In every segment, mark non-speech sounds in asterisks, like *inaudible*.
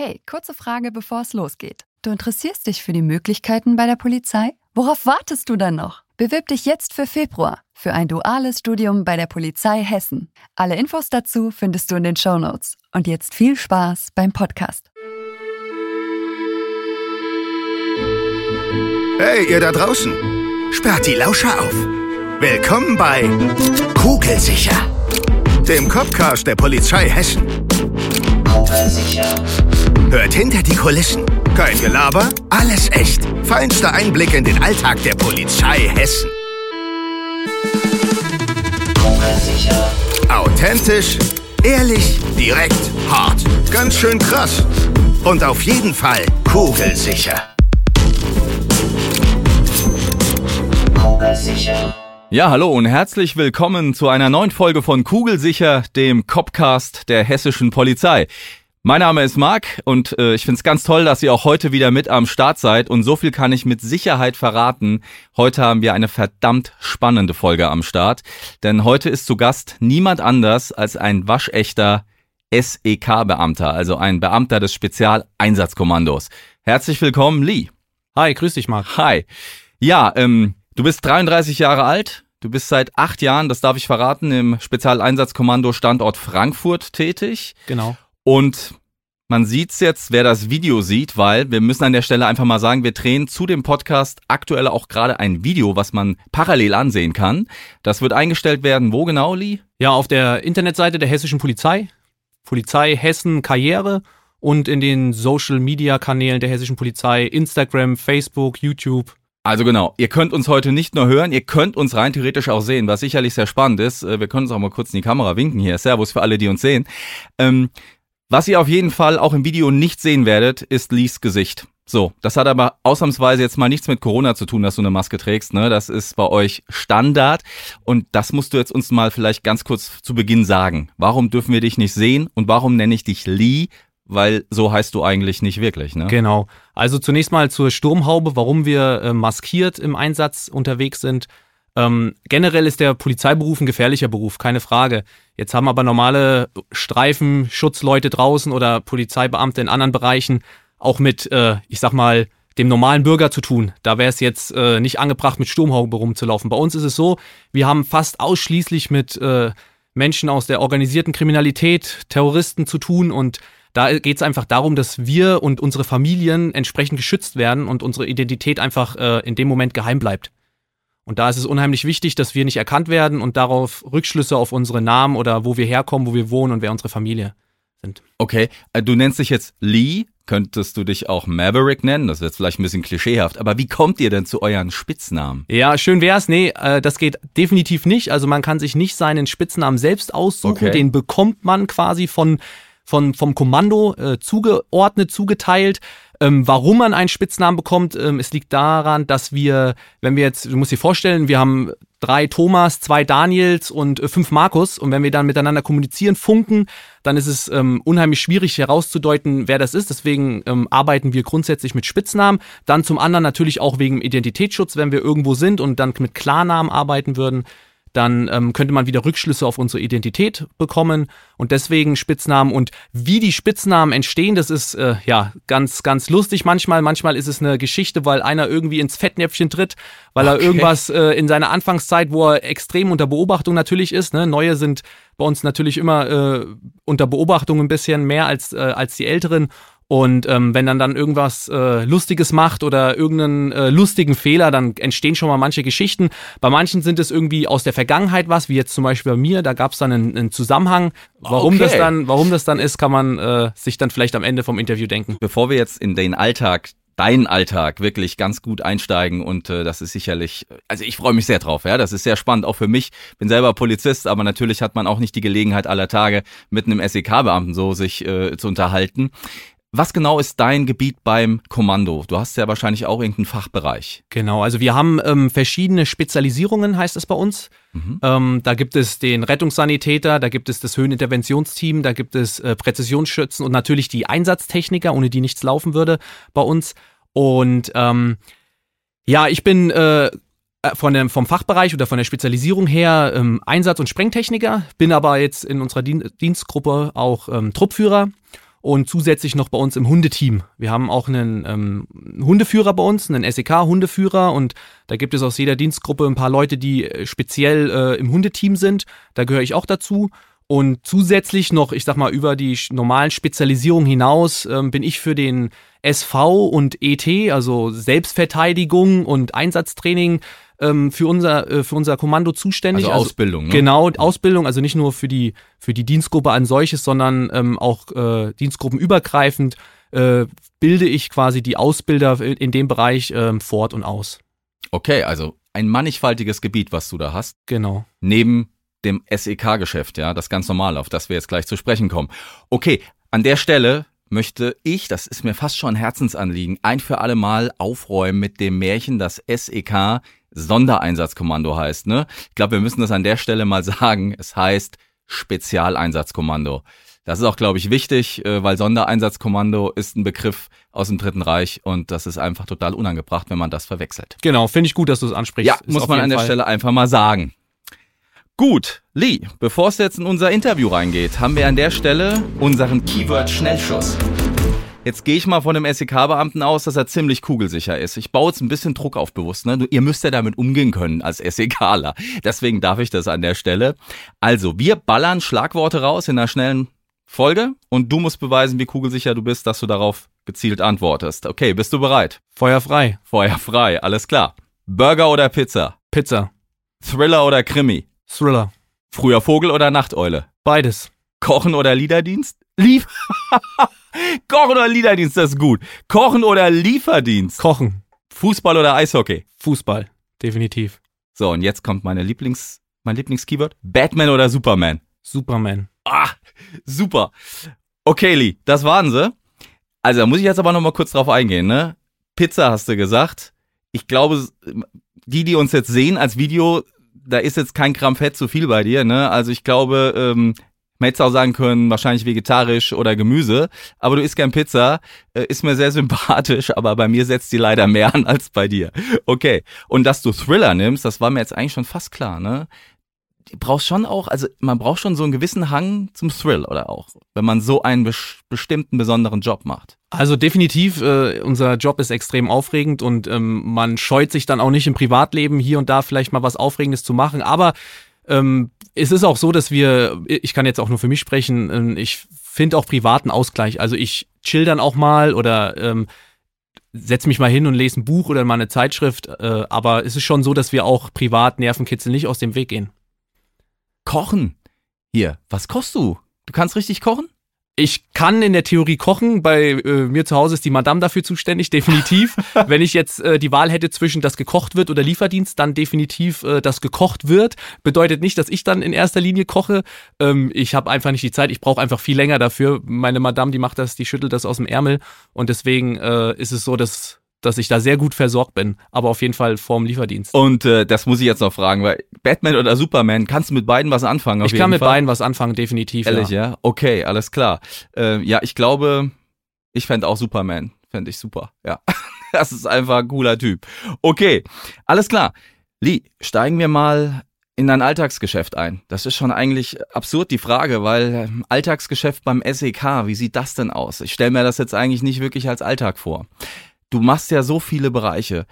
Hey, kurze Frage, bevor es losgeht. Du interessierst dich für die Möglichkeiten bei der Polizei? Worauf wartest du dann noch? Bewirb dich jetzt für Februar für ein duales Studium bei der Polizei Hessen. Alle Infos dazu findest du in den Show Notes. Und jetzt viel Spaß beim Podcast. Hey, ihr da draußen! Sperrt die Lauscher auf! Willkommen bei Kugelsicher, dem Copcast der Polizei Hessen. Hört hinter die Kulissen. Kein Gelaber, alles echt. Feinster Einblick in den Alltag der Polizei Hessen. Authentisch, ehrlich, direkt, hart. Ganz schön krass. Und auf jeden Fall kugelsicher. Ja, hallo und herzlich willkommen zu einer neuen Folge von Kugelsicher, dem Copcast der hessischen Polizei. Mein Name ist Marc und äh, ich finde es ganz toll, dass ihr auch heute wieder mit am Start seid. Und so viel kann ich mit Sicherheit verraten. Heute haben wir eine verdammt spannende Folge am Start. Denn heute ist zu Gast niemand anders als ein waschechter SEK-Beamter, also ein Beamter des Spezialeinsatzkommandos. Herzlich willkommen, Lee. Hi, grüß dich, Marc. Hi. Ja, ähm, du bist 33 Jahre alt. Du bist seit acht Jahren, das darf ich verraten, im Spezialeinsatzkommando Standort Frankfurt tätig. Genau. Und man sieht's jetzt, wer das Video sieht, weil wir müssen an der Stelle einfach mal sagen, wir drehen zu dem Podcast aktuell auch gerade ein Video, was man parallel ansehen kann. Das wird eingestellt werden. Wo genau, Lee? Ja, auf der Internetseite der hessischen Polizei. Polizei Hessen Karriere und in den Social Media Kanälen der hessischen Polizei, Instagram, Facebook, YouTube. Also genau, ihr könnt uns heute nicht nur hören, ihr könnt uns rein theoretisch auch sehen, was sicherlich sehr spannend ist. Äh, wir können uns auch mal kurz in die Kamera winken hier. Servus für alle, die uns sehen. Ähm, was ihr auf jeden Fall auch im Video nicht sehen werdet, ist Lees Gesicht. So, das hat aber ausnahmsweise jetzt mal nichts mit Corona zu tun, dass du eine Maske trägst, ne? Das ist bei euch Standard und das musst du jetzt uns mal vielleicht ganz kurz zu Beginn sagen. Warum dürfen wir dich nicht sehen und warum nenne ich dich Lee? Weil so heißt du eigentlich nicht wirklich, ne? Genau. Also zunächst mal zur Sturmhaube, warum wir äh, maskiert im Einsatz unterwegs sind. Ähm, generell ist der Polizeiberuf ein gefährlicher Beruf, keine Frage. Jetzt haben aber normale Streifenschutzleute draußen oder Polizeibeamte in anderen Bereichen auch mit, äh, ich sag mal, dem normalen Bürger zu tun. Da wäre es jetzt äh, nicht angebracht, mit Sturmhaube rumzulaufen. Bei uns ist es so, wir haben fast ausschließlich mit äh, Menschen aus der organisierten Kriminalität, Terroristen zu tun und da geht es einfach darum, dass wir und unsere Familien entsprechend geschützt werden und unsere Identität einfach äh, in dem Moment geheim bleibt. Und da ist es unheimlich wichtig, dass wir nicht erkannt werden und darauf Rückschlüsse auf unsere Namen oder wo wir herkommen, wo wir wohnen und wer unsere Familie sind. Okay, äh, du nennst dich jetzt Lee. Könntest du dich auch Maverick nennen? Das wird vielleicht ein bisschen klischeehaft. Aber wie kommt ihr denn zu euren Spitznamen? Ja, schön wär's. Nee, äh, das geht definitiv nicht. Also man kann sich nicht seinen Spitznamen selbst aussuchen. Okay. Den bekommt man quasi von, von, vom Kommando äh, zugeordnet, zugeteilt. Ähm, warum man einen Spitznamen bekommt, ähm, es liegt daran, dass wir, wenn wir jetzt, du musst dir vorstellen, wir haben drei Thomas, zwei Daniels und äh, fünf Markus und wenn wir dann miteinander kommunizieren, funken, dann ist es ähm, unheimlich schwierig herauszudeuten, wer das ist. Deswegen ähm, arbeiten wir grundsätzlich mit Spitznamen. Dann zum anderen natürlich auch wegen Identitätsschutz, wenn wir irgendwo sind und dann mit Klarnamen arbeiten würden dann ähm, könnte man wieder Rückschlüsse auf unsere Identität bekommen und deswegen Spitznamen und wie die Spitznamen entstehen, das ist äh, ja ganz ganz lustig manchmal. Manchmal ist es eine Geschichte, weil einer irgendwie ins Fettnäpfchen tritt, weil okay. er irgendwas äh, in seiner Anfangszeit, wo er extrem unter Beobachtung natürlich ist. Ne? Neue sind bei uns natürlich immer äh, unter Beobachtung ein bisschen mehr als äh, als die Älteren und ähm, wenn dann dann irgendwas äh, Lustiges macht oder irgendeinen äh, lustigen Fehler, dann entstehen schon mal manche Geschichten. Bei manchen sind es irgendwie aus der Vergangenheit was, wie jetzt zum Beispiel bei mir. Da gab es dann einen, einen, Zusammenhang. Warum okay. das dann, warum das dann ist, kann man äh, sich dann vielleicht am Ende vom Interview denken. Bevor wir jetzt in den Alltag deinen Alltag wirklich ganz gut einsteigen und äh, das ist sicherlich, also ich freue mich sehr drauf, ja, das ist sehr spannend, auch für mich, bin selber Polizist, aber natürlich hat man auch nicht die Gelegenheit aller Tage mit einem SEK-Beamten so sich äh, zu unterhalten. Was genau ist dein Gebiet beim Kommando? Du hast ja wahrscheinlich auch irgendeinen Fachbereich. Genau, also wir haben ähm, verschiedene Spezialisierungen, heißt es bei uns. Mhm. Ähm, da gibt es den Rettungssanitäter, da gibt es das Höheninterventionsteam, da gibt es äh, Präzisionsschützen und natürlich die Einsatztechniker, ohne die nichts laufen würde bei uns. Und ähm, ja, ich bin äh, äh von dem, vom Fachbereich oder von der Spezialisierung her ähm, Einsatz- und Sprengtechniker, bin aber jetzt in unserer Dien Dienstgruppe auch ähm, Truppführer und zusätzlich noch bei uns im Hundeteam. Wir haben auch einen ähm, Hundeführer bei uns, einen SEK-Hundeführer und da gibt es aus jeder Dienstgruppe ein paar Leute, die äh, speziell äh, im Hundeteam sind. Da gehöre ich auch dazu. Und zusätzlich noch, ich sag mal, über die normalen Spezialisierungen hinaus ähm, bin ich für den SV und ET, also Selbstverteidigung und Einsatztraining, ähm, für unser äh, für unser Kommando zuständig. Also Ausbildung. Ne? Genau, Ausbildung, also nicht nur für die für die Dienstgruppe an solches, sondern ähm, auch äh, dienstgruppenübergreifend äh, bilde ich quasi die Ausbilder in dem Bereich ähm, fort und aus. Okay, also ein mannigfaltiges Gebiet, was du da hast. Genau. Neben dem SEK-Geschäft, ja, das ganz normal, auf das wir jetzt gleich zu sprechen kommen. Okay, an der Stelle möchte ich, das ist mir fast schon ein Herzensanliegen, ein für alle Mal aufräumen mit dem Märchen, das SEK Sondereinsatzkommando heißt. Ne? Ich glaube, wir müssen das an der Stelle mal *laughs* sagen. Es heißt Spezialeinsatzkommando. Das ist auch, glaube ich, wichtig, äh, weil Sondereinsatzkommando ist ein Begriff aus dem Dritten Reich und das ist einfach total unangebracht, wenn man das verwechselt. Genau, finde ich gut, dass du es ansprichst. Ja, ist muss man an der Fall. Stelle einfach mal sagen. Gut, Lee, bevor es jetzt in unser Interview reingeht, haben wir an der Stelle unseren Keyword-Schnellschuss. Jetzt gehe ich mal von dem SEK-Beamten aus, dass er ziemlich kugelsicher ist. Ich baue jetzt ein bisschen Druck auf bewusst. Ne? Ihr müsst ja damit umgehen können als SEKler. Deswegen darf ich das an der Stelle. Also, wir ballern Schlagworte raus in einer schnellen Folge und du musst beweisen, wie kugelsicher du bist, dass du darauf gezielt antwortest. Okay, bist du bereit? Feuer frei. Feuer frei, alles klar. Burger oder Pizza? Pizza. Thriller oder Krimi? Thriller. Früher Vogel oder Nachteule? Beides. Kochen oder Liederdienst? Lief. *laughs* Kochen oder Liederdienst, das ist gut. Kochen oder Lieferdienst? Kochen. Fußball oder Eishockey? Fußball. Definitiv. So, und jetzt kommt meine Lieblings, mein Lieblingskeyword. Batman oder Superman? Superman. Ah, super. Okay, Lee, das waren sie. Also, da muss ich jetzt aber noch mal kurz drauf eingehen, ne? Pizza hast du gesagt. Ich glaube, die, die uns jetzt sehen als Video, da ist jetzt kein Gramm Fett zu viel bei dir, ne? Also ich glaube, ähm, man hätte auch sagen können, wahrscheinlich vegetarisch oder Gemüse, aber du isst gern Pizza, äh, ist mir sehr sympathisch, aber bei mir setzt die leider mehr an als bei dir. Okay. Und dass du Thriller nimmst, das war mir jetzt eigentlich schon fast klar, ne? brauchst schon auch, also man braucht schon so einen gewissen Hang zum Thrill oder auch, wenn man so einen bes bestimmten besonderen Job macht. Also definitiv, äh, unser Job ist extrem aufregend und ähm, man scheut sich dann auch nicht im Privatleben hier und da vielleicht mal was Aufregendes zu machen, aber ähm, es ist auch so, dass wir, ich kann jetzt auch nur für mich sprechen, äh, ich finde auch privaten Ausgleich. Also ich chill dann auch mal oder ähm, setz mich mal hin und lese ein Buch oder mal eine Zeitschrift, äh, aber es ist schon so, dass wir auch privat Nervenkitzel nicht aus dem Weg gehen. Kochen. Hier, was kochst du? Du kannst richtig kochen? Ich kann in der Theorie kochen. Bei äh, mir zu Hause ist die Madame dafür zuständig, definitiv. *laughs* Wenn ich jetzt äh, die Wahl hätte zwischen das gekocht wird oder Lieferdienst, dann definitiv äh, das gekocht wird. Bedeutet nicht, dass ich dann in erster Linie koche. Ähm, ich habe einfach nicht die Zeit. Ich brauche einfach viel länger dafür. Meine Madame, die macht das, die schüttelt das aus dem Ärmel. Und deswegen äh, ist es so, dass dass ich da sehr gut versorgt bin, aber auf jeden Fall vorm Lieferdienst. Und äh, das muss ich jetzt noch fragen, weil Batman oder Superman, kannst du mit beiden was anfangen? ich kann mit Fall? beiden was anfangen, definitiv. Ehrlich, ja? ja? Okay, alles klar. Äh, ja, ich glaube, ich fände auch Superman. Fände ich super, ja. *laughs* das ist einfach ein cooler Typ. Okay, alles klar. Lee, steigen wir mal in dein Alltagsgeschäft ein. Das ist schon eigentlich absurd die Frage, weil ähm, Alltagsgeschäft beim SEK, wie sieht das denn aus? Ich stelle mir das jetzt eigentlich nicht wirklich als Alltag vor du machst ja so viele Bereiche.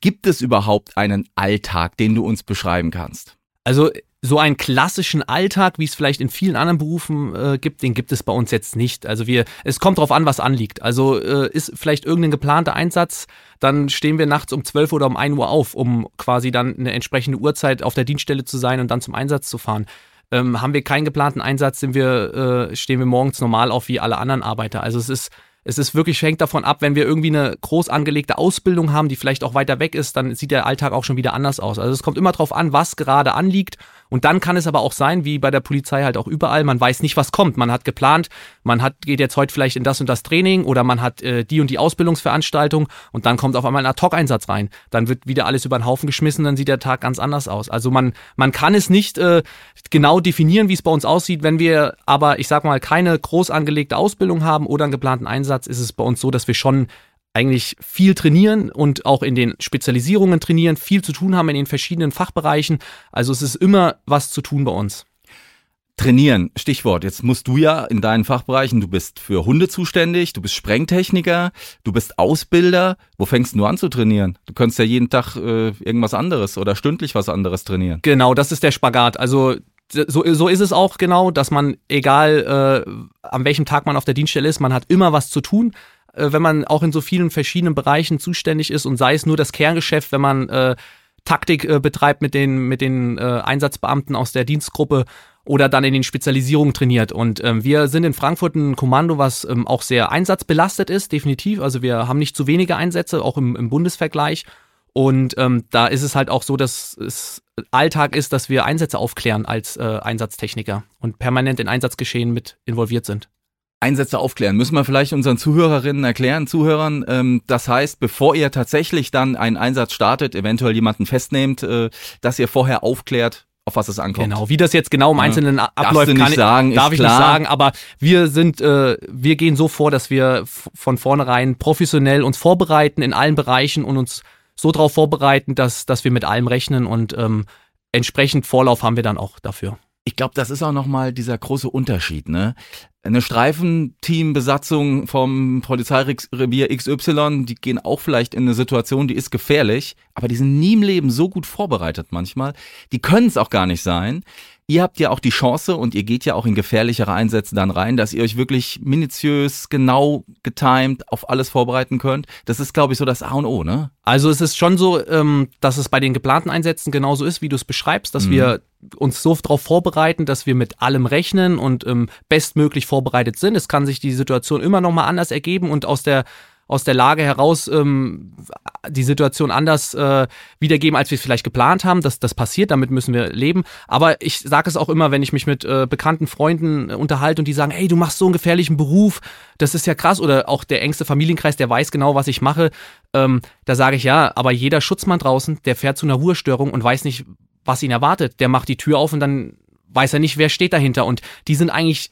Gibt es überhaupt einen Alltag, den du uns beschreiben kannst? Also so einen klassischen Alltag, wie es vielleicht in vielen anderen Berufen äh, gibt, den gibt es bei uns jetzt nicht. Also wir, es kommt darauf an, was anliegt. Also äh, ist vielleicht irgendein geplanter Einsatz, dann stehen wir nachts um 12 oder um 1 Uhr auf, um quasi dann eine entsprechende Uhrzeit auf der Dienststelle zu sein und dann zum Einsatz zu fahren. Ähm, haben wir keinen geplanten Einsatz, sind wir, äh, stehen wir morgens normal auf wie alle anderen Arbeiter. Also es ist es ist wirklich, hängt davon ab, wenn wir irgendwie eine groß angelegte Ausbildung haben, die vielleicht auch weiter weg ist, dann sieht der Alltag auch schon wieder anders aus. Also es kommt immer darauf an, was gerade anliegt und dann kann es aber auch sein, wie bei der Polizei halt auch überall, man weiß nicht, was kommt. Man hat geplant, man hat, geht jetzt heute vielleicht in das und das Training oder man hat äh, die und die Ausbildungsveranstaltung und dann kommt auf einmal ein Ad-Hoc-Einsatz rein. Dann wird wieder alles über den Haufen geschmissen, dann sieht der Tag ganz anders aus. Also man, man kann es nicht äh, genau definieren, wie es bei uns aussieht. Wenn wir aber, ich sag mal, keine groß angelegte Ausbildung haben oder einen geplanten Einsatz, ist es bei uns so, dass wir schon eigentlich viel trainieren und auch in den Spezialisierungen trainieren, viel zu tun haben in den verschiedenen Fachbereichen. Also es ist immer was zu tun bei uns. Trainieren, Stichwort. Jetzt musst du ja in deinen Fachbereichen, du bist für Hunde zuständig, du bist Sprengtechniker, du bist Ausbilder. Wo fängst du an zu trainieren? Du könntest ja jeden Tag äh, irgendwas anderes oder stündlich was anderes trainieren. Genau, das ist der Spagat. Also so, so ist es auch genau, dass man, egal äh, an welchem Tag man auf der Dienststelle ist, man hat immer was zu tun. Äh, wenn man auch in so vielen verschiedenen Bereichen zuständig ist und sei es nur das Kerngeschäft, wenn man äh, Taktik äh, betreibt mit den, mit den äh, Einsatzbeamten aus der Dienstgruppe oder dann in den Spezialisierungen trainiert. Und ähm, wir sind in Frankfurt ein Kommando, was ähm, auch sehr einsatzbelastet ist, definitiv. Also wir haben nicht zu wenige Einsätze, auch im, im Bundesvergleich. Und ähm, da ist es halt auch so, dass es Alltag ist, dass wir Einsätze aufklären als äh, Einsatztechniker und permanent in Einsatzgeschehen mit involviert sind. Einsätze aufklären. Müssen wir vielleicht unseren Zuhörerinnen erklären, Zuhörern. Ähm, das heißt, bevor ihr tatsächlich dann einen Einsatz startet, eventuell jemanden festnehmt, äh, dass ihr vorher aufklärt, auf was es ankommt. Genau, wie das jetzt genau im Einzelnen ja. abläuft, kann ich, sagen, darf ich klar. nicht sagen, aber wir sind, äh, wir gehen so vor, dass wir von vornherein professionell uns vorbereiten in allen Bereichen und uns so darauf vorbereiten, dass, dass wir mit allem rechnen und ähm, entsprechend Vorlauf haben wir dann auch dafür. Ich glaube, das ist auch nochmal dieser große Unterschied, ne? Eine Streifenteambesatzung vom Polizeirevier XY, die gehen auch vielleicht in eine Situation, die ist gefährlich, aber die sind nie im Leben so gut vorbereitet manchmal. Die können es auch gar nicht sein ihr habt ja auch die Chance und ihr geht ja auch in gefährlichere Einsätze dann rein, dass ihr euch wirklich minutiös, genau getimed auf alles vorbereiten könnt. Das ist, glaube ich, so das A und O, ne? Also es ist schon so, ähm, dass es bei den geplanten Einsätzen genauso ist, wie du es beschreibst, dass mhm. wir uns so darauf vorbereiten, dass wir mit allem rechnen und ähm, bestmöglich vorbereitet sind. Es kann sich die Situation immer noch mal anders ergeben und aus der aus der Lage heraus ähm, die Situation anders äh, wiedergeben, als wir es vielleicht geplant haben. Das, das passiert, damit müssen wir leben. Aber ich sage es auch immer, wenn ich mich mit äh, bekannten Freunden äh, unterhalte und die sagen, hey, du machst so einen gefährlichen Beruf, das ist ja krass. Oder auch der engste Familienkreis, der weiß genau, was ich mache. Ähm, da sage ich ja, aber jeder Schutzmann draußen, der fährt zu einer Ruhestörung und weiß nicht, was ihn erwartet. Der macht die Tür auf und dann weiß er nicht, wer steht dahinter. Und die sind eigentlich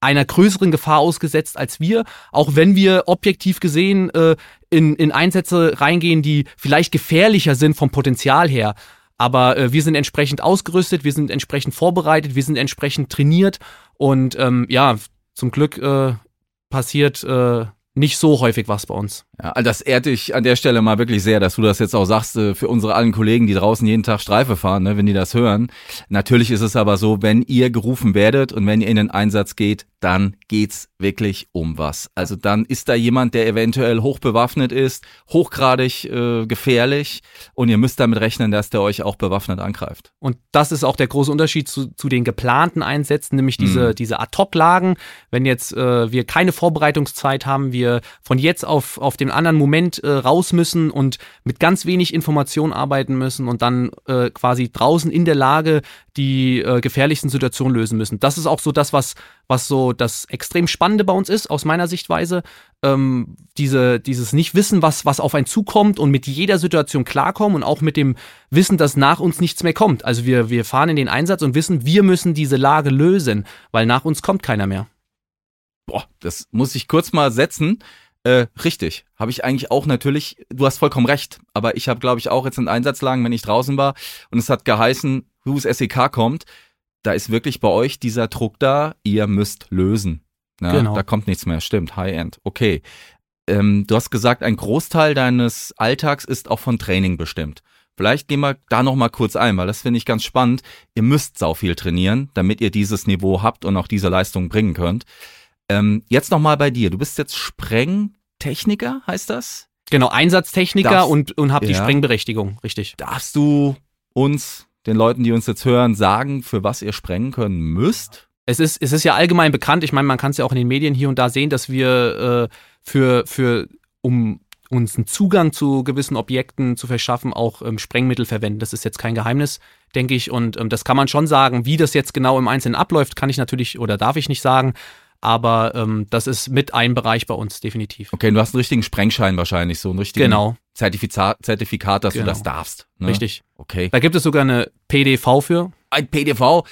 einer größeren Gefahr ausgesetzt als wir, auch wenn wir objektiv gesehen äh, in, in Einsätze reingehen, die vielleicht gefährlicher sind vom Potenzial her. Aber äh, wir sind entsprechend ausgerüstet, wir sind entsprechend vorbereitet, wir sind entsprechend trainiert und ähm, ja, zum Glück äh, passiert äh, nicht so häufig was bei uns. Ja, das ehrt dich an der Stelle mal wirklich sehr, dass du das jetzt auch sagst äh, für unsere allen Kollegen, die draußen jeden Tag Streife fahren, ne, wenn die das hören. Natürlich ist es aber so, wenn ihr gerufen werdet und wenn ihr in den Einsatz geht, dann geht's wirklich um was. Also dann ist da jemand, der eventuell hochbewaffnet ist, hochgradig äh, gefährlich und ihr müsst damit rechnen, dass der euch auch bewaffnet angreift. Und das ist auch der große Unterschied zu, zu den geplanten Einsätzen, nämlich diese, mhm. diese Ad-Hoc-Lagen. Wenn jetzt äh, wir keine Vorbereitungszeit haben, wir von jetzt auf, auf den anderen Moment äh, raus müssen und mit ganz wenig Information arbeiten müssen und dann äh, quasi draußen in der Lage die äh, gefährlichsten Situationen lösen müssen. Das ist auch so das, was, was so das extrem Spannende bei uns ist, aus meiner Sichtweise. Ähm, diese, dieses Nicht-Wissen, was, was auf einen zukommt und mit jeder Situation klarkommen und auch mit dem Wissen, dass nach uns nichts mehr kommt. Also wir, wir fahren in den Einsatz und wissen, wir müssen diese Lage lösen, weil nach uns kommt keiner mehr. Boah, das muss ich kurz mal setzen. Äh, richtig, habe ich eigentlich auch natürlich, du hast vollkommen recht, aber ich habe, glaube ich, auch jetzt in Einsatzlagen, wenn ich draußen war und es hat geheißen, Who's SEK kommt, da ist wirklich bei euch dieser Druck da, ihr müsst lösen. Ne? Genau. Da kommt nichts mehr, stimmt, High-End, okay. Ähm, du hast gesagt, ein Großteil deines Alltags ist auch von Training bestimmt. Vielleicht gehen wir da noch mal kurz ein, weil das finde ich ganz spannend. Ihr müsst sau viel trainieren, damit ihr dieses Niveau habt und auch diese Leistung bringen könnt. Ähm, jetzt noch mal bei dir. Du bist jetzt Sprengtechniker, heißt das? Genau, Einsatztechniker Darfst, und, und hab ja. die Sprengberechtigung, richtig. Darfst du uns den Leuten, die uns jetzt hören, sagen, für was ihr sprengen können müsst? Es ist, es ist ja allgemein bekannt, ich meine, man kann es ja auch in den Medien hier und da sehen, dass wir äh, für, für, um uns einen Zugang zu gewissen Objekten zu verschaffen, auch ähm, Sprengmittel verwenden. Das ist jetzt kein Geheimnis, denke ich. Und ähm, das kann man schon sagen. Wie das jetzt genau im Einzelnen abläuft, kann ich natürlich oder darf ich nicht sagen. Aber ähm, das ist mit ein Bereich bei uns, definitiv. Okay, du hast einen richtigen Sprengschein wahrscheinlich, so einen richtigen genau. Zertifikat, Zertifikat dass genau. du das darfst. Ne? Richtig. Okay. Da gibt es sogar eine PDV für. Ein PDV,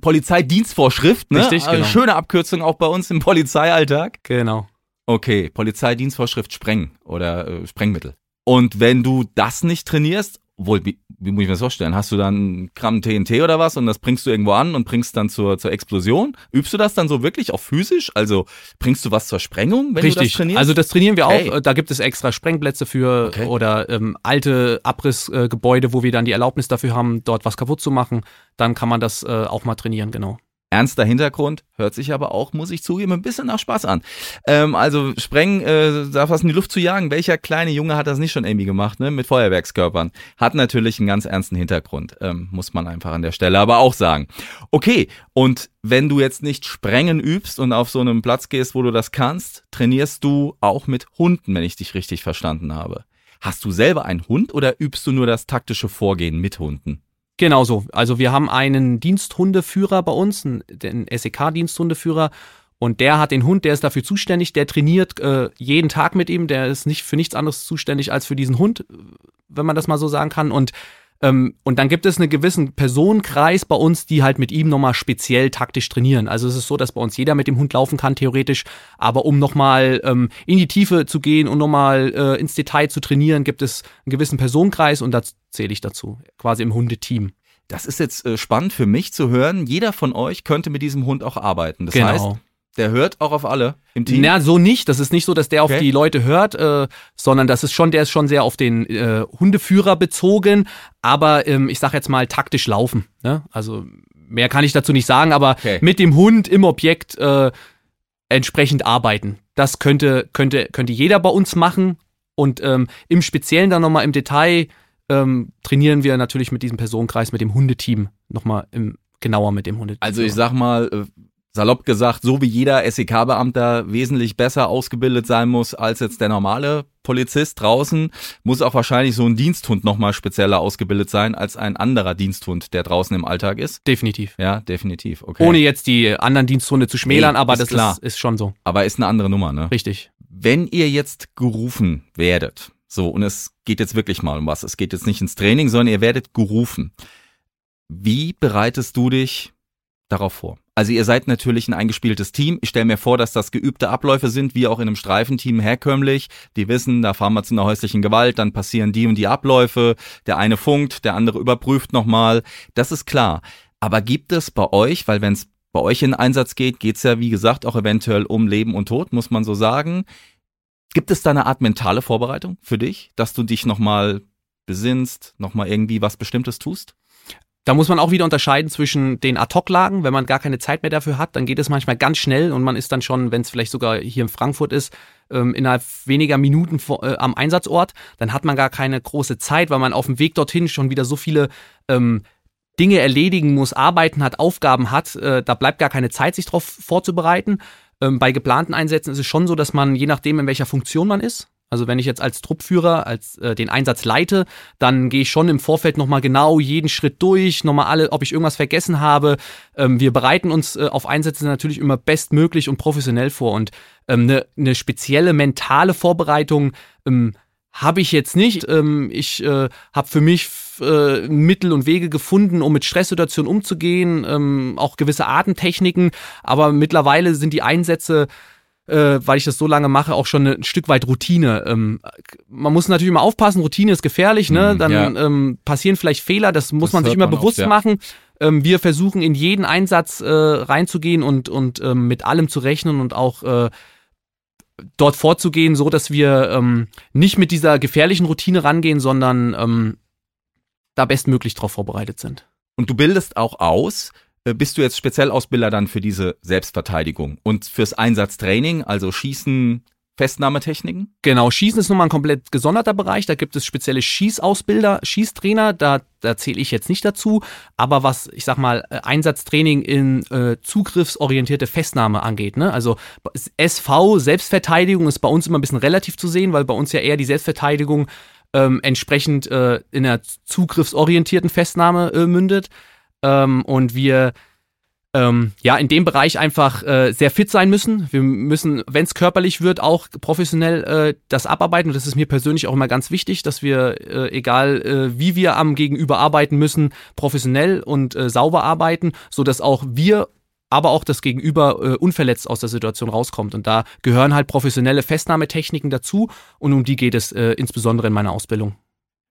Polizeidienstvorschrift, ne? Richtig, genau. Schöne Abkürzung auch bei uns im Polizeialltag. Genau. Okay, Polizeidienstvorschrift Spreng oder äh, Sprengmittel. Und wenn du das nicht trainierst, wohl, wie muss ich mir das vorstellen? Hast du dann Gramm TNT oder was und das bringst du irgendwo an und bringst dann zur, zur Explosion? Übst du das dann so wirklich auch physisch? Also bringst du was zur Sprengung, wenn Richtig. du das trainierst? Also das trainieren wir Okay. auch. Äh, Da gibt es extra Sprengplätze für Okay. oder ähm, alte Abrissgebäude, wo wir dann die Erlaubnis dafür haben, dort was kaputt zu machen. Dann kann man das äh, auch mal trainieren, genau. Ernster Hintergrund, hört sich aber auch, muss ich zugeben, ein bisschen nach Spaß an. Ähm, also Sprengen, äh, da was in die Luft zu jagen, welcher kleine Junge hat das nicht schon irgendwie gemacht, ne? Mit Feuerwerkskörpern. Hat natürlich einen ganz ernsten Hintergrund, ähm, muss man einfach an der Stelle aber auch sagen. Okay, und wenn du jetzt nicht Sprengen übst und auf so einem Platz gehst, wo du das kannst, trainierst du auch mit Hunden, wenn ich dich richtig verstanden habe. Hast du selber einen Hund oder übst du nur das taktische Vorgehen mit Hunden? Genau so. Also wir haben einen Diensthundeführer bei uns, den SEK-Diensthundeführer. Und der hat den Hund, der ist dafür zuständig, der trainiert äh, jeden Tag mit ihm, der ist nicht für nichts anderes zuständig als für diesen Hund, wenn man das mal so sagen kann. Und, ähm, und dann gibt es einen gewissen Personenkreis bei uns, die halt mit ihm nochmal speziell taktisch trainieren. Also es ist so, dass bei uns jeder mit dem Hund laufen kann, theoretisch. Aber um nochmal ähm, in die Tiefe zu gehen und nochmal äh, ins Detail zu trainieren, gibt es einen gewissen Personenkreis und da zähle ich dazu, quasi im Hundeteam. Das ist jetzt äh, spannend für mich zu hören. Jeder von euch könnte mit diesem Hund auch arbeiten. Das Genau. heißt, der hört auch auf alle im Team. Na, so nicht. Das ist nicht so, dass der auf Okay. die Leute hört, äh, sondern das ist schon, der ist schon sehr auf den äh, Hundeführer bezogen, aber ähm, ich sag jetzt mal taktisch laufen. Ne? Also mehr kann ich dazu nicht sagen, aber Okay. mit dem Hund im Objekt äh, entsprechend arbeiten. Das könnte, könnte, könnte jeder bei uns machen. Und ähm, im Speziellen dann nochmal im Detail ähm, trainieren wir natürlich mit diesem Personenkreis, mit dem Hundeteam nochmal im, genauer mit dem Hundeteam. Also ich sag mal, äh, salopp gesagt, so wie jeder SEK-Beamter wesentlich besser ausgebildet sein muss als jetzt der normale Polizist draußen, muss auch wahrscheinlich so ein Diensthund nochmal spezieller ausgebildet sein als ein anderer Diensthund, der draußen im Alltag ist. Definitiv. Ja, definitiv. Okay. Ohne jetzt die anderen Diensthunde zu schmälern, Nee, aber ist das klar. Ist, ist schon so. Aber ist eine andere Nummer, ne? Richtig. Wenn ihr jetzt gerufen werdet, so, und es geht jetzt wirklich mal um was, es geht jetzt nicht ins Training, sondern ihr werdet gerufen. Wie bereitest du dich darauf vor? Also ihr seid natürlich ein eingespieltes Team. Ich stelle mir vor, dass das geübte Abläufe sind, wie auch in einem Streifenteam herkömmlich. Die wissen, da fahren wir zu einer häuslichen Gewalt, dann passieren die und die Abläufe. Der eine funkt, der andere überprüft nochmal. Das ist klar. Aber gibt es bei euch, weil wenn es bei euch in Einsatz geht, geht's ja wie gesagt auch eventuell um Leben und Tod, muss man so sagen. Gibt es da eine Art mentale Vorbereitung für dich, dass du dich nochmal besinnst, nochmal irgendwie was Bestimmtes tust? Da muss man auch wieder unterscheiden zwischen den Ad-Hoc-Lagen. Wenn man gar keine Zeit mehr dafür hat, dann geht es manchmal ganz schnell und man ist dann schon, wenn es vielleicht sogar hier in Frankfurt ist, ähm, innerhalb weniger Minuten vor, äh, am Einsatzort. Dann hat man gar keine große Zeit, weil man auf dem Weg dorthin schon wieder so viele ähm, Dinge erledigen muss, Arbeiten hat, Aufgaben hat. Äh, da bleibt gar keine Zeit, sich darauf vorzubereiten. Ähm, bei geplanten Einsätzen ist es schon so, dass man, je nachdem, in welcher Funktion man ist, also wenn ich jetzt als Truppführer, als äh, den Einsatz leite, dann gehe ich schon im Vorfeld nochmal genau jeden Schritt durch, nochmal alle, ob ich irgendwas vergessen habe. Ähm, wir bereiten uns äh, auf Einsätze natürlich immer bestmöglich und professionell vor. Und ähm, eine ne spezielle mentale Vorbereitung ähm, habe ich jetzt nicht. Ähm, ich äh, habe für mich äh, Mittel und Wege gefunden, um mit Stresssituationen umzugehen, ähm, auch gewisse Atemtechniken. Aber mittlerweile sind die Einsätze äh, weil ich das so lange mache, auch schon ein Stück weit Routine. Ähm, man muss natürlich immer aufpassen, Routine ist gefährlich, ne? Mhm, Dann ja. ähm, passieren vielleicht Fehler, das muss Das man sich immer man oft, bewusst ja. machen. Ähm, wir versuchen in jeden Einsatz äh, reinzugehen und, und ähm, mit allem zu rechnen und auch äh, dort vorzugehen, so dass wir ähm, nicht mit dieser gefährlichen Routine rangehen, sondern ähm, da bestmöglich darauf vorbereitet sind. Und du bildest auch aus, bist du jetzt Spezialausbilder dann für diese Selbstverteidigung und fürs Einsatztraining, also Schießen, Festnahmetechniken? Genau, Schießen ist nochmal ein komplett gesonderter Bereich. Da gibt es spezielle Schießausbilder, Schießtrainer. Da, da zähle ich jetzt nicht dazu. Aber was, ich sag mal, äh, Einsatztraining in äh, zugriffsorientierte Festnahme angeht. Ne? Also SV, Selbstverteidigung, ist bei uns immer ein bisschen relativ zu sehen, weil bei uns ja eher die Selbstverteidigung ähm, entsprechend äh, in einer zugriffsorientierten Festnahme äh, mündet. Ähm, und wir ähm, ja in dem Bereich einfach äh, sehr fit sein müssen. Wir müssen, wenn es körperlich wird, auch professionell äh, das abarbeiten. Und das ist mir persönlich auch immer ganz wichtig, dass wir, äh, egal äh, wie wir am Gegenüber arbeiten müssen, professionell und äh, sauber arbeiten, so dass auch wir aber auch das Gegenüber äh, unverletzt aus der Situation rauskommt. Und da gehören halt professionelle Festnahmetechniken dazu und um die geht es äh, insbesondere in meiner Ausbildung.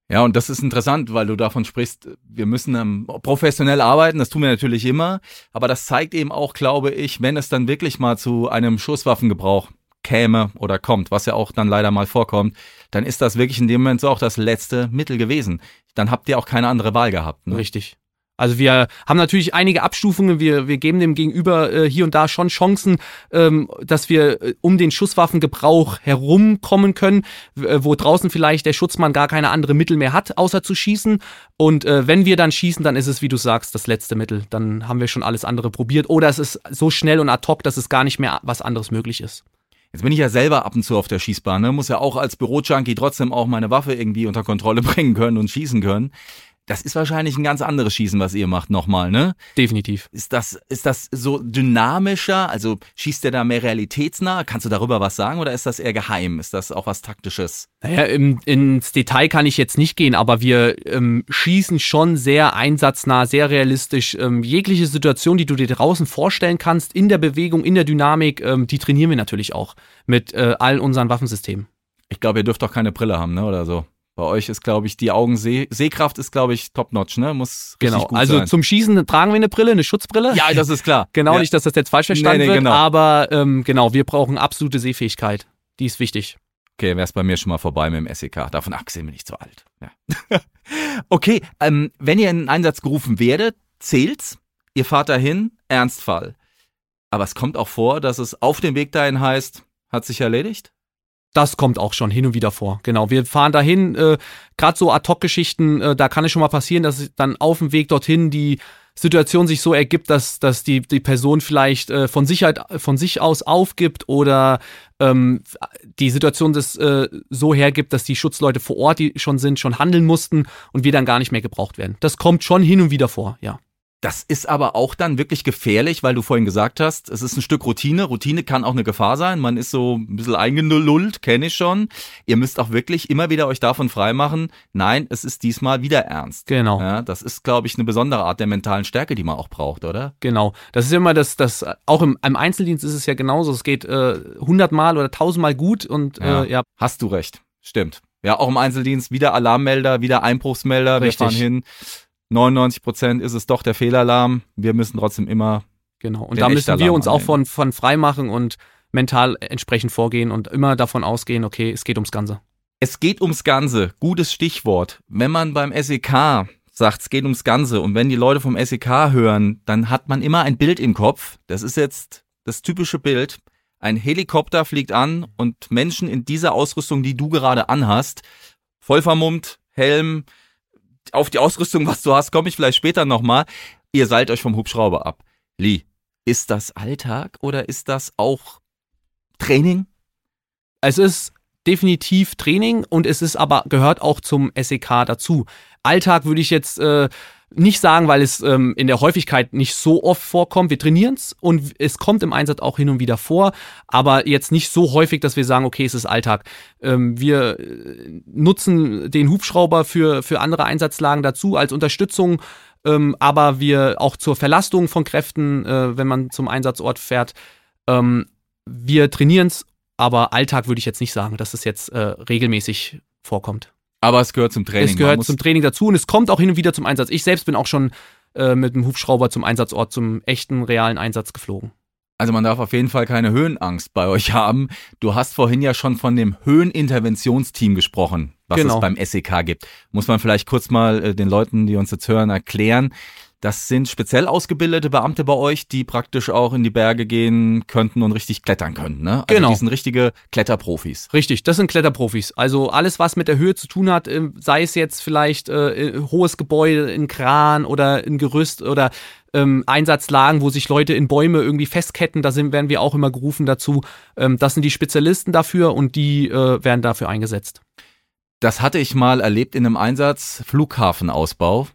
Ja, und das ist interessant, weil du davon sprichst, wir müssen ähm, professionell arbeiten, das tun wir natürlich immer, aber das zeigt eben auch, glaube ich, wenn es dann wirklich mal zu einem Schusswaffengebrauch käme oder kommt, was ja auch dann leider mal vorkommt, dann ist das wirklich in dem Moment so auch das letzte Mittel gewesen. Dann habt ihr auch keine andere Wahl gehabt. Ne? Richtig. Also wir haben natürlich einige Abstufungen, wir, wir geben dem Gegenüber äh, hier und da schon Chancen, ähm, dass wir äh, um den Schusswaffengebrauch herumkommen können, äh, wo draußen vielleicht der Schutzmann gar keine andere Mittel mehr hat, außer zu schießen. Und äh, wenn wir dann schießen, dann ist es, wie du sagst, das letzte Mittel. Dann haben wir schon alles andere probiert. Oder es ist so schnell und ad hoc, dass es gar nicht mehr was anderes möglich ist. Jetzt bin ich ja selber ab und zu auf der Schießbahn, ne? muss ja auch als Bürojunkie trotzdem auch meine Waffe irgendwie unter Kontrolle *laughs* bringen können und schießen können. Das ist wahrscheinlich ein ganz anderes Schießen, was ihr macht nochmal, ne? Definitiv. Ist das, ist das so dynamischer? Also schießt der da mehr realitätsnah? Kannst du darüber was sagen oder ist das eher geheim? Ist das auch was Taktisches? Naja, im, ins Detail kann ich jetzt nicht gehen, aber wir ähm, schießen schon sehr einsatznah, sehr realistisch. Ähm, jegliche Situation, die du dir draußen vorstellen kannst, in der Bewegung, in der Dynamik, ähm, die trainieren wir natürlich auch mit äh, all unseren Waffensystemen. Ich glaube, ihr dürft doch keine Brille haben, ne? Oder so. Bei euch ist, glaube ich, die Augensehkraft ist, glaube ich, top-notch, ne? Muss genau. gut also sein. zum Schießen tragen wir eine Brille, eine Schutzbrille. Ja, das ist klar. *laughs* genau, ja. nicht, dass das jetzt falsch verstanden nee, nee, wird, genau. aber ähm, genau, wir brauchen absolute Sehfähigkeit. Die ist wichtig. Okay, wär's bei mir schon mal vorbei mit dem SEK. Davon abgesehen bin ich zu alt. Ja. *laughs* okay, ähm, wenn ihr in einen Einsatz gerufen werdet, zählt's. Ihr fahrt dahin, Ernstfall. Aber es kommt auch vor, dass es auf dem Weg dahin heißt, hat sich erledigt? Das kommt auch schon hin und wieder vor. Genau. Wir fahren dahin, äh, gerade so Ad-Hoc-Geschichten, äh, da kann es schon mal passieren, dass dann auf dem Weg dorthin die Situation sich so ergibt, dass, dass die, die Person vielleicht äh, von, Sicherheit, von sich aus aufgibt oder ähm, die Situation das äh, so hergibt, dass die Schutzleute vor Ort, die schon sind, schon handeln mussten und wir dann gar nicht mehr gebraucht werden. Das kommt schon hin und wieder vor, ja. Das ist aber auch dann wirklich gefährlich, weil du vorhin gesagt hast, es ist ein Stück Routine. Routine kann auch eine Gefahr sein. Man ist so ein bisschen eingenullt, kenne ich schon. Ihr müsst auch wirklich immer wieder euch davon freimachen, nein, es ist diesmal wieder ernst. Genau. Ja, das ist, glaube ich, eine besondere Art der mentalen Stärke, die man auch braucht, oder? Genau. Das ist immer das, das auch im, im Einzeldienst ist es ja genauso. Es geht äh, hundertmal äh, oder tausendmal gut und ja. Äh, ja. Hast du recht. Stimmt. Ja, auch im Einzeldienst wieder Alarmmelder, wieder Einbruchsmelder. Richtig. Wir fahren hin 99 Prozent ist es doch der Fehlalarm. Wir müssen trotzdem immer. Genau. Und da müssen wir uns auch von, von frei machen und mental entsprechend vorgehen und immer davon ausgehen, okay, es geht ums Ganze. Es geht ums Ganze. Gutes Stichwort. Wenn man beim SEK sagt, es geht ums Ganze und wenn die Leute vom SEK hören, dann hat man immer ein Bild im Kopf. Das ist jetzt das typische Bild. Ein Helikopter fliegt an und Menschen in dieser Ausrüstung, die du gerade anhast, voll vermummt, Helm, auf die Ausrüstung, was du hast, komme ich vielleicht später nochmal. Ihr seid euch vom Hubschrauber ab. Lee, ist das Alltag oder ist das auch Training? Es ist definitiv Training und es ist aber gehört auch zum SEK dazu. Alltag würde ich jetzt äh, nicht sagen, weil es ähm, in der Häufigkeit nicht so oft vorkommt. Wir trainieren es und es kommt im Einsatz auch hin und wieder vor, aber jetzt nicht so häufig, dass wir sagen, okay, es ist Alltag. Ähm, wir äh, nutzen den Hubschrauber für, für andere Einsatzlagen dazu als Unterstützung, ähm, aber wir auch zur Verlastung von Kräften, äh, wenn man zum Einsatzort fährt. Ähm, wir trainieren es, aber Alltag würde ich jetzt nicht sagen, dass es jetzt äh, regelmäßig vorkommt. Aber es gehört zum Training. Es gehört zum Training dazu und es kommt auch hin und wieder zum Einsatz. Ich selbst bin auch schon äh, mit dem Hubschrauber zum Einsatzort, zum echten, realen Einsatz geflogen. Also man darf auf jeden Fall keine Höhenangst bei euch haben. Du hast vorhin ja schon von dem Höheninterventionsteam gesprochen, was genau. es beim SEK gibt. Muss man vielleicht kurz mal äh, den Leuten, die uns jetzt hören, erklären. Das sind speziell ausgebildete Beamte bei euch, die praktisch auch in die Berge gehen könnten und richtig klettern könnten. Ne? Also genau. Die sind richtige Kletterprofis. Richtig, das sind Kletterprofis. Also alles, was mit der Höhe zu tun hat, ähm, sei es jetzt vielleicht äh, hohes Gebäude, ein Kran oder ein Gerüst oder ähm, Einsatzlagen, wo sich Leute in Bäume irgendwie festketten, da sind, werden wir auch immer gerufen dazu. Ähm, das sind die Spezialisten dafür und die äh, werden dafür eingesetzt. Das hatte ich mal erlebt in einem Einsatz, Flughafenausbau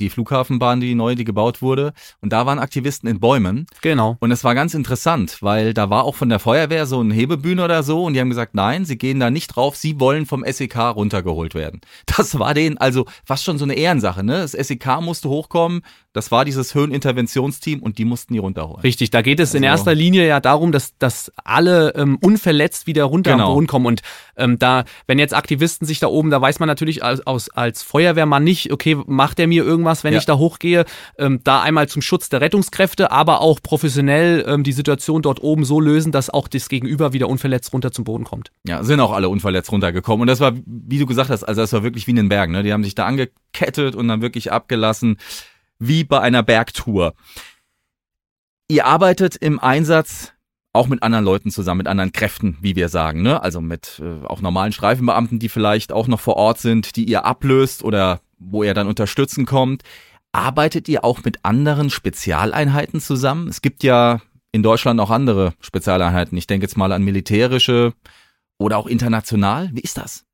die Flughafenbahn, die neu, die gebaut wurde. Und da waren Aktivisten in Bäumen. Genau. Und es war ganz interessant, weil da war auch von der Feuerwehr so ein Hebebühne oder so und die haben gesagt, nein, sie gehen da nicht drauf, sie wollen vom SEK runtergeholt werden. Das war denen also fast schon so eine Ehrensache, ne? Das SEK musste hochkommen, Das war dieses Höheninterventionsteam und die mussten die runterholen. Richtig, da geht es also, in erster Linie ja darum, dass, dass alle ähm, unverletzt wieder runter genau. am Boden kommen. Und ähm, da, wenn jetzt Aktivisten sich da oben, da weiß man natürlich als, als, als Feuerwehrmann nicht, okay, macht der mir irgendwas, wenn ja. ich da hochgehe? Ähm, da einmal zum Schutz der Rettungskräfte, aber auch professionell ähm, die Situation dort oben so lösen, dass auch das Gegenüber wieder unverletzt runter zum Boden kommt. Ja, sind auch alle unverletzt runtergekommen. Und das war, wie du gesagt hast, also das war wirklich wie in den Bergen. Ne? Die haben sich da angekettet und dann wirklich abgelassen wie bei einer Bergtour. Ihr arbeitet im Einsatz auch mit anderen Leuten zusammen, mit anderen Kräften, wie wir sagen, ne? Also mit äh, auch normalen Streifenbeamten, die vielleicht auch noch vor Ort sind, die ihr ablöst oder wo ihr dann unterstützen kommt. Arbeitet ihr auch mit anderen Spezialeinheiten zusammen? Es gibt ja in Deutschland auch andere Spezialeinheiten. Ich denke jetzt mal an militärische oder auch international. Wie ist das?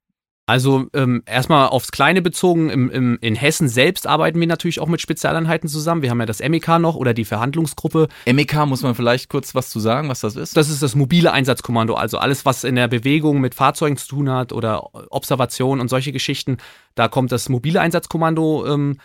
Also ähm, erstmal aufs Kleine bezogen, im, im, in Hessen selbst arbeiten wir natürlich auch mit Spezialeinheiten zusammen. Wir haben ja das MEK noch oder die Verhandlungsgruppe. MEK muss man vielleicht kurz was zu sagen, was das ist? Das ist das mobile Einsatzkommando, also alles, was in der Bewegung mit Fahrzeugen zu tun hat oder Observation und solche Geschichten. Da kommt das mobile Einsatzkommando ähm,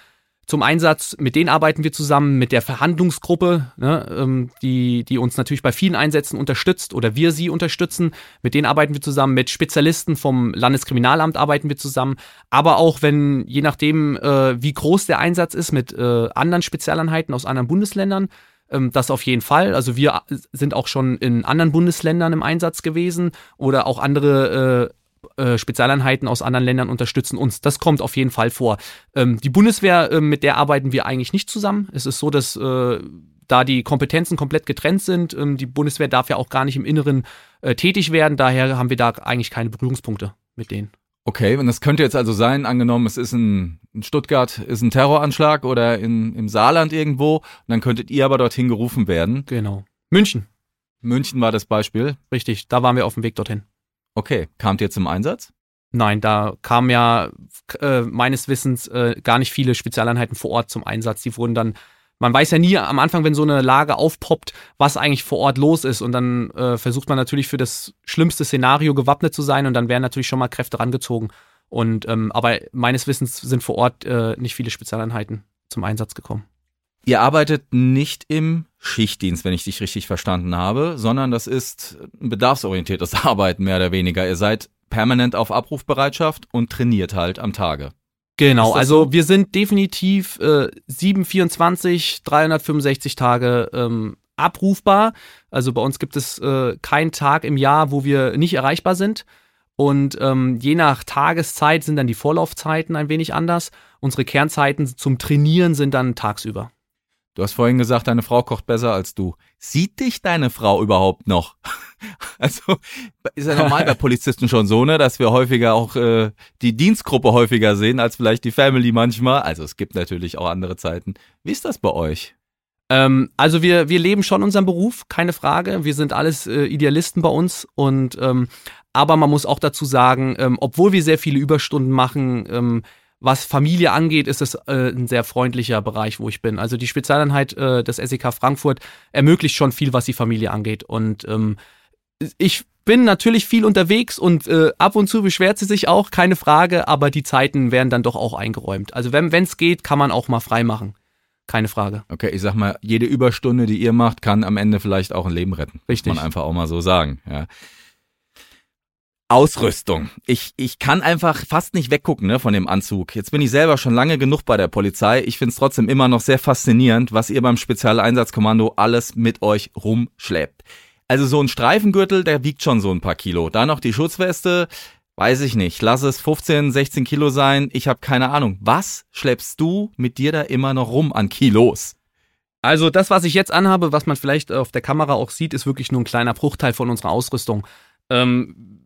zum Einsatz. Mit denen arbeiten wir zusammen, mit der Verhandlungsgruppe, ne, ähm, die, die uns natürlich bei vielen Einsätzen unterstützt oder wir sie unterstützen. Mit denen arbeiten wir zusammen, mit Spezialisten vom Landeskriminalamt arbeiten wir zusammen, aber auch wenn, je nachdem, äh, wie groß der Einsatz ist, mit äh, anderen Spezialeinheiten aus anderen Bundesländern. Ähm, das auf jeden Fall. Also wir sind auch schon in anderen Bundesländern im Einsatz gewesen oder auch andere äh, Spezialeinheiten aus anderen Ländern unterstützen uns. Das kommt auf jeden Fall vor. Ähm, die Bundeswehr, äh, mit der arbeiten wir eigentlich nicht zusammen. Es ist so, dass äh, da die Kompetenzen komplett getrennt sind. Ähm, die Bundeswehr darf ja auch gar nicht im Inneren äh, tätig werden. Daher haben wir da eigentlich keine Berührungspunkte mit denen. Okay, und das könnte jetzt also sein, angenommen, es ist ein, in Stuttgart ist ein Terroranschlag oder in, im Saarland irgendwo, und dann könntet ihr aber dorthin gerufen werden. Genau. München. München war das Beispiel. Richtig, da waren wir auf dem Weg dorthin. Okay, kamt ihr zum Einsatz? Nein, da kamen ja äh, meines Wissens äh, gar nicht viele Spezialeinheiten vor Ort zum Einsatz. Die wurden dann, man weiß ja nie am Anfang, wenn so eine Lage aufpoppt, was eigentlich vor Ort los ist. Und dann äh, versucht man natürlich für das schlimmste Szenario gewappnet zu sein und dann werden natürlich schon mal Kräfte rangezogen. Und ähm, aber meines Wissens sind vor Ort äh, nicht viele Spezialeinheiten zum Einsatz gekommen. Ihr arbeitet nicht im Schichtdienst, wenn ich dich richtig verstanden habe, sondern das ist ein bedarfsorientiertes *laughs* Arbeiten mehr oder weniger. Ihr seid permanent auf Abrufbereitschaft und trainiert halt am Tage. Genau, also so? wir sind definitiv äh, 724, 365 Tage ähm, abrufbar. Also bei uns gibt es äh, keinen Tag im Jahr, wo wir nicht erreichbar sind. Und ähm, je nach Tageszeit sind dann die Vorlaufzeiten ein wenig anders. Unsere Kernzeiten zum Trainieren sind dann tagsüber. Du hast vorhin gesagt, deine Frau kocht besser als du. Sieht dich deine Frau überhaupt noch? *laughs* Also ist ja normal bei Polizisten schon so, ne, dass wir häufiger auch äh, die Dienstgruppe häufiger sehen als vielleicht die Family manchmal. Also es gibt natürlich auch andere Zeiten. Wie ist das bei euch? Ähm, also wir, wir leben schon unseren Beruf, keine Frage. Wir sind alles äh, Idealisten bei uns und ähm, aber man muss auch dazu sagen, ähm, obwohl wir sehr viele Überstunden machen, ähm, was Familie angeht, ist es äh, ein sehr freundlicher Bereich, wo ich bin. Also die Spezialeinheit äh, des SEK Frankfurt ermöglicht schon viel, was die Familie angeht. Und ähm, ich bin natürlich viel unterwegs und äh, ab und zu beschwert sie sich auch, keine Frage, aber die Zeiten werden dann doch auch eingeräumt. Also wenn es geht, kann man auch mal frei machen. Keine Frage. Okay, ich sag mal, jede Überstunde, die ihr macht, kann am Ende vielleicht auch ein Leben retten. Richtig. Muss man einfach auch mal so sagen. Ja. Ausrüstung. Ich, ich kann einfach fast nicht weggucken ne, von dem Anzug. Jetzt bin ich selber schon lange genug bei der Polizei. Ich finde es trotzdem immer noch sehr faszinierend, was ihr beim Spezialeinsatzkommando alles mit euch rumschleppt. Also so ein Streifengürtel, der wiegt schon so ein paar Kilo. Da noch die Schutzweste, weiß ich nicht. Lass es 15, 16 Kilo sein. Ich habe keine Ahnung. Was schleppst du mit dir da immer noch rum an Kilos? Also das, was ich jetzt anhabe, was man vielleicht auf der Kamera auch sieht, ist wirklich nur ein kleiner Bruchteil von unserer Ausrüstung. Ähm,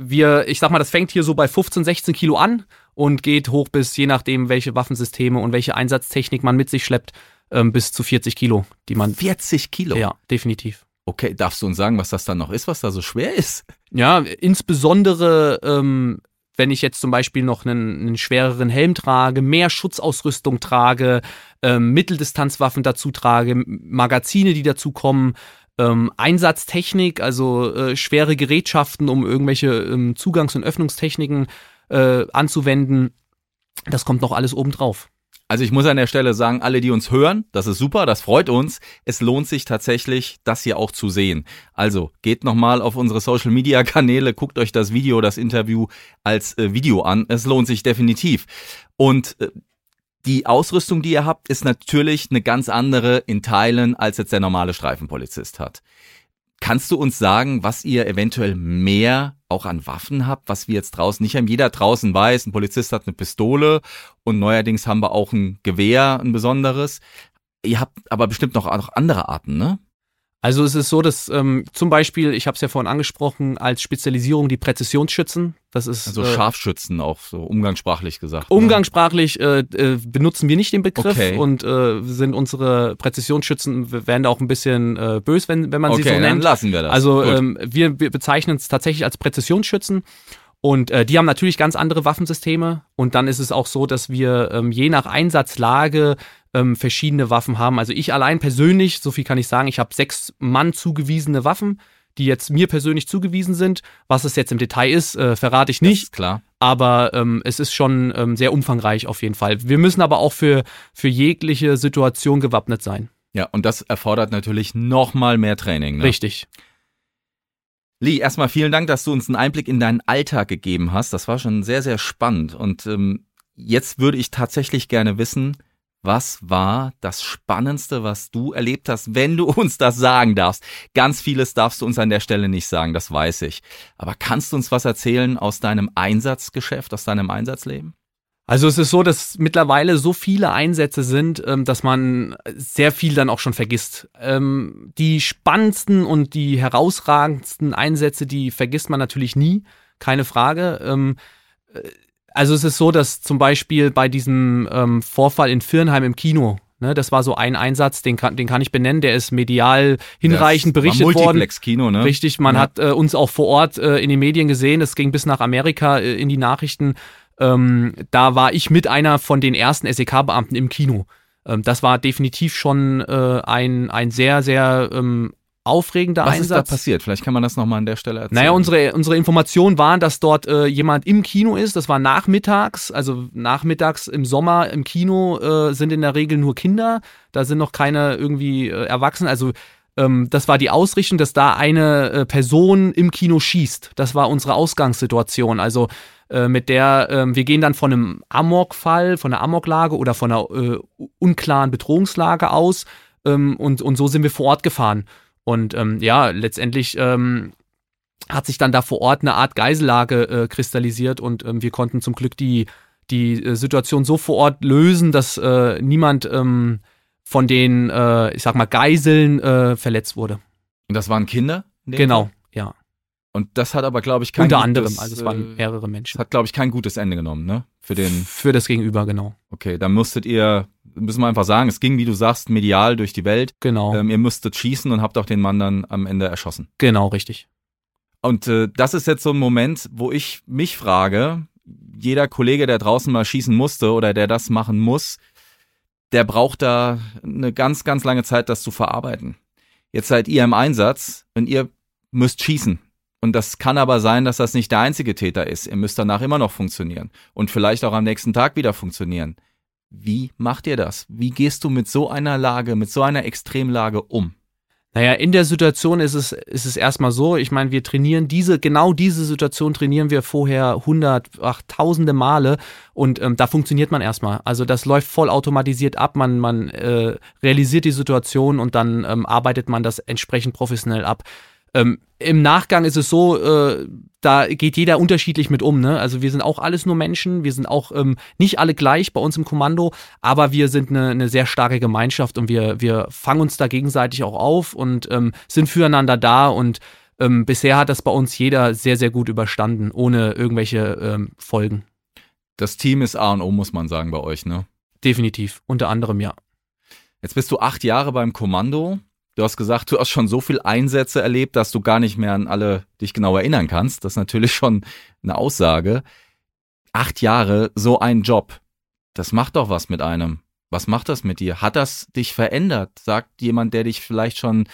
wir, ich sag mal, das fängt hier so bei 15, 16 Kilo an und geht hoch bis, je nachdem, welche Waffensysteme und welche Einsatztechnik man mit sich schleppt, ähm, bis zu 40 Kilo, die man. 40 Kilo? Ja, definitiv. Okay, darfst du uns sagen, was das dann noch ist, was da so schwer ist? Ja, insbesondere, ähm, wenn ich jetzt zum Beispiel noch einen, einen schwereren Helm trage, mehr Schutzausrüstung trage, ähm, Mitteldistanzwaffen dazu trage, Magazine, die dazu kommen, ähm, Einsatztechnik, also äh, schwere Gerätschaften, um irgendwelche ähm, Zugangs- und Öffnungstechniken äh, anzuwenden. Das kommt noch alles obendrauf. Also ich muss an der Stelle sagen, alle, die uns hören, das ist super, das freut uns. Es lohnt sich tatsächlich, das hier auch zu sehen. Also geht nochmal auf unsere Social-Media-Kanäle, guckt euch das Video, das Interview als äh, Video an. Es lohnt sich definitiv. Und äh, die Ausrüstung, die ihr habt, ist natürlich eine ganz andere in Teilen, als jetzt der normale Streifenpolizist hat. Kannst du uns sagen, was ihr eventuell mehr auch an Waffen habt, was wir jetzt draußen nicht haben? Jeder draußen weiß, ein Polizist hat eine Pistole und neuerdings haben wir auch ein Gewehr, ein besonderes. Ihr habt aber bestimmt noch, noch andere Arten, ne? Also es ist so, dass ähm, zum Beispiel, ich habe es ja vorhin angesprochen, als Spezialisierung die Präzisionsschützen. Das ist also äh, Scharfschützen auch so umgangssprachlich gesagt. Ne? Umgangssprachlich äh, äh, benutzen wir nicht den Begriff okay. und äh, sind unsere Präzisionsschützen werden da auch ein bisschen äh, bös, wenn wenn man okay, sie so nennt. Dann lassen wir das. Also ähm, wir, wir bezeichnen es tatsächlich als Präzisionsschützen. Und äh, die haben natürlich ganz andere Waffensysteme. Und dann ist es auch so, dass wir ähm, je nach Einsatzlage ähm, verschiedene Waffen haben. Also ich allein persönlich, so viel kann ich sagen, ich habe sechs Mann zugewiesene Waffen, die jetzt mir persönlich zugewiesen sind. Was es jetzt im Detail ist, äh, verrate ich nicht. klar. Aber ähm, es ist schon ähm, sehr umfangreich auf jeden Fall. Wir müssen aber auch für, für jegliche Situation gewappnet sein. Ja, und das erfordert natürlich nochmal mehr Training. Ne? Richtig. Lee, erstmal vielen Dank, dass du uns einen Einblick in deinen Alltag gegeben hast. Das war schon sehr, sehr spannend. Und ähm, jetzt würde ich tatsächlich gerne wissen, was war das Spannendste, was du erlebt hast, wenn du uns das sagen darfst? Ganz vieles darfst du uns an der Stelle nicht sagen, das weiß ich. Aber kannst du uns was erzählen aus deinem Einsatzgeschäft, aus deinem Einsatzleben? Also es ist so, dass mittlerweile so viele Einsätze sind, ähm, dass man sehr viel dann auch schon vergisst. Ähm, die spannendsten und die herausragendsten Einsätze, die vergisst man natürlich nie, keine Frage. Also es ist so, dass zum Beispiel bei diesem ähm, Vorfall in Firnheim im Kino, ne, das war so ein Einsatz, den kann, den kann ich benennen, der ist medial hinreichend das berichtet worden. Multiplex-Kino, ne? Richtig, man ja. hat äh, uns auch vor Ort äh, in den Medien gesehen, es ging bis nach Amerika äh, in die Nachrichten. Ähm, da war ich mit einer von den ersten SEK-Beamten im Kino. Ähm, das war definitiv schon äh, ein, ein sehr, sehr ähm, aufregender Was Einsatz. Was ist da passiert? Vielleicht kann man das nochmal an der Stelle erzählen. Naja, unsere, unsere Informationen waren, dass dort äh, jemand im Kino ist. Das war nachmittags. Also nachmittags im Sommer im Kino äh, sind in der Regel nur Kinder. Da sind noch keine irgendwie äh, Erwachsenen. Also ähm, das war die Ausrichtung, dass da eine äh, Person im Kino schießt. Das war unsere Ausgangssituation. Also äh, mit der äh, wir gehen dann von einem Amok-Fall, von einer Amoklage oder von einer äh, unklaren Bedrohungslage aus ähm, und, und so sind wir vor Ort gefahren. Und ähm, ja, letztendlich ähm, hat sich dann da vor Ort eine Art Geisellage äh, kristallisiert und ähm, wir konnten zum Glück die, die äh, Situation so vor Ort lösen, dass äh, niemand ähm, von den, äh, ich sag mal, Geiseln äh, verletzt wurde. Und das waren Kinder? Genau, Fall? ja. Und das hat aber, glaube ich, kein Unter gutes, anderem, also es waren äh, mehrere Menschen. Das hat, glaube ich, kein gutes Ende genommen, ne? Für den. Für das Gegenüber, genau. Okay, dann musstet ihr, müssen wir einfach sagen, es ging, wie du sagst, medial durch die Welt. Genau. Ähm, ihr musstet schießen und habt auch den Mann dann am Ende erschossen. Genau, richtig. Und äh, das ist jetzt so ein Moment, wo ich mich frage, jeder Kollege, der draußen mal schießen musste oder der das machen muss, der braucht da eine ganz, ganz lange Zeit, das zu verarbeiten. Jetzt seid ihr im Einsatz und ihr müsst schießen. Und das kann aber sein, dass das nicht der einzige Täter ist. Ihr müsst danach immer noch funktionieren und vielleicht auch am nächsten Tag wieder funktionieren. Wie macht ihr das? Wie gehst du mit so einer Lage, mit so einer Extremlage um? Naja, in der Situation ist es, ist es erstmal so, ich meine, wir trainieren diese, genau diese Situation trainieren wir vorher hundert, ach, tausende Male und ähm, da funktioniert man erstmal. Also das läuft voll automatisiert ab, man, man äh, realisiert die Situation und dann ähm, arbeitet man das entsprechend professionell ab. Ähm, Im Nachgang ist es so, äh, da geht jeder unterschiedlich mit um. Ne? Also wir sind auch alles nur Menschen, wir sind auch ähm, nicht alle gleich bei uns im Kommando, aber wir sind eine, eine sehr starke Gemeinschaft und wir, wir fangen uns da gegenseitig auch auf und ähm, sind füreinander da und ähm, bisher hat das bei uns jeder sehr, sehr gut überstanden, ohne irgendwelche ähm, Folgen. Das Team ist A und O, muss man sagen, bei euch, ne? Definitiv, unter anderem ja. Jetzt bist du acht Jahre beim Kommando. Du hast gesagt, du hast schon so viel Einsätze erlebt, dass du gar nicht mehr an alle dich genau erinnern kannst. Das ist natürlich schon eine Aussage. Acht Jahre, so ein Job. Das macht doch was mit einem. Was macht das mit dir? Hat das dich verändert? Sagt jemand, der dich vielleicht schon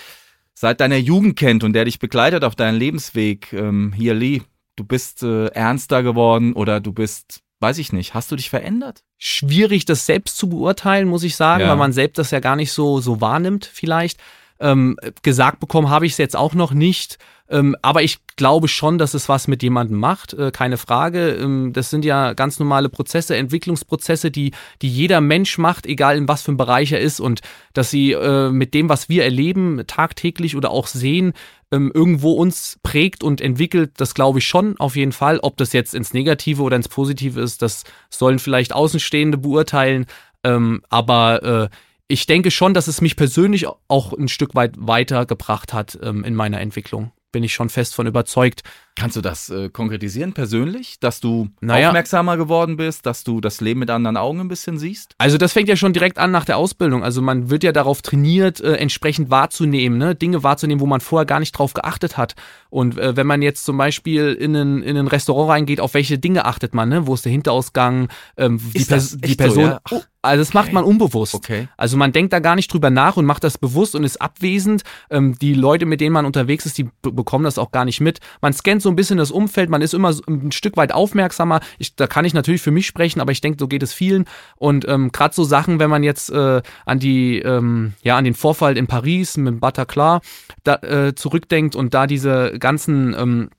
seit deiner Jugend kennt und der dich begleitet auf deinem Lebensweg, ähm, hier Lee, du bist äh, ernster geworden oder du bist weiß ich nicht, hast du dich verändert? Schwierig, das selbst zu beurteilen, muss ich sagen, ja. weil man selbst das ja gar nicht so, so wahrnimmt, vielleicht. Ähm, gesagt bekommen habe ich es jetzt auch noch nicht. Ähm, aber ich glaube schon, dass es was mit jemandem macht, äh, keine Frage. Ähm, das sind ja ganz normale Prozesse, Entwicklungsprozesse, die, die jeder Mensch macht, egal in was für einem Bereich er ist. Und dass sie äh, mit dem, was wir erleben, tagtäglich oder auch sehen, ähm, irgendwo uns prägt und entwickelt, das glaube ich schon auf jeden Fall. Ob das jetzt ins Negative oder ins Positive ist, das sollen vielleicht Außenstehende beurteilen. Ähm, aber äh, ich denke schon, dass es mich persönlich auch ein Stück weit weitergebracht hat ähm, in meiner Entwicklung bin ich schon fest von überzeugt. Kannst du das äh, konkretisieren persönlich, dass du naja, aufmerksamer geworden bist, dass du das Leben mit anderen Augen ein bisschen siehst? Also das fängt ja schon direkt an nach der Ausbildung. Also man wird ja darauf trainiert, äh, entsprechend wahrzunehmen, ne? Dinge wahrzunehmen, wo man vorher gar nicht drauf geachtet hat. Und äh, wenn man jetzt zum Beispiel in ein, in ein Restaurant reingeht, auf welche Dinge achtet man? Ne? Wo ist der Hinterausgang? Ähm, die, Pers die Person. So, ja? oh, also das okay. macht man unbewusst. Okay. Also man denkt da gar nicht drüber nach und macht das bewusst und ist abwesend. Ähm, die Leute, mit denen man unterwegs ist, die bekommen das auch gar nicht mit. Man scannt so ein bisschen das Umfeld, man ist immer ein Stück weit aufmerksamer. Ich, da kann ich natürlich für mich sprechen, aber ich denke, so geht es vielen. Und ähm, gerade so Sachen, wenn man jetzt äh, an die, ähm, ja, an den Vorfall in Paris mit Bataclan da, äh, zurückdenkt und da diese ganzen ähm,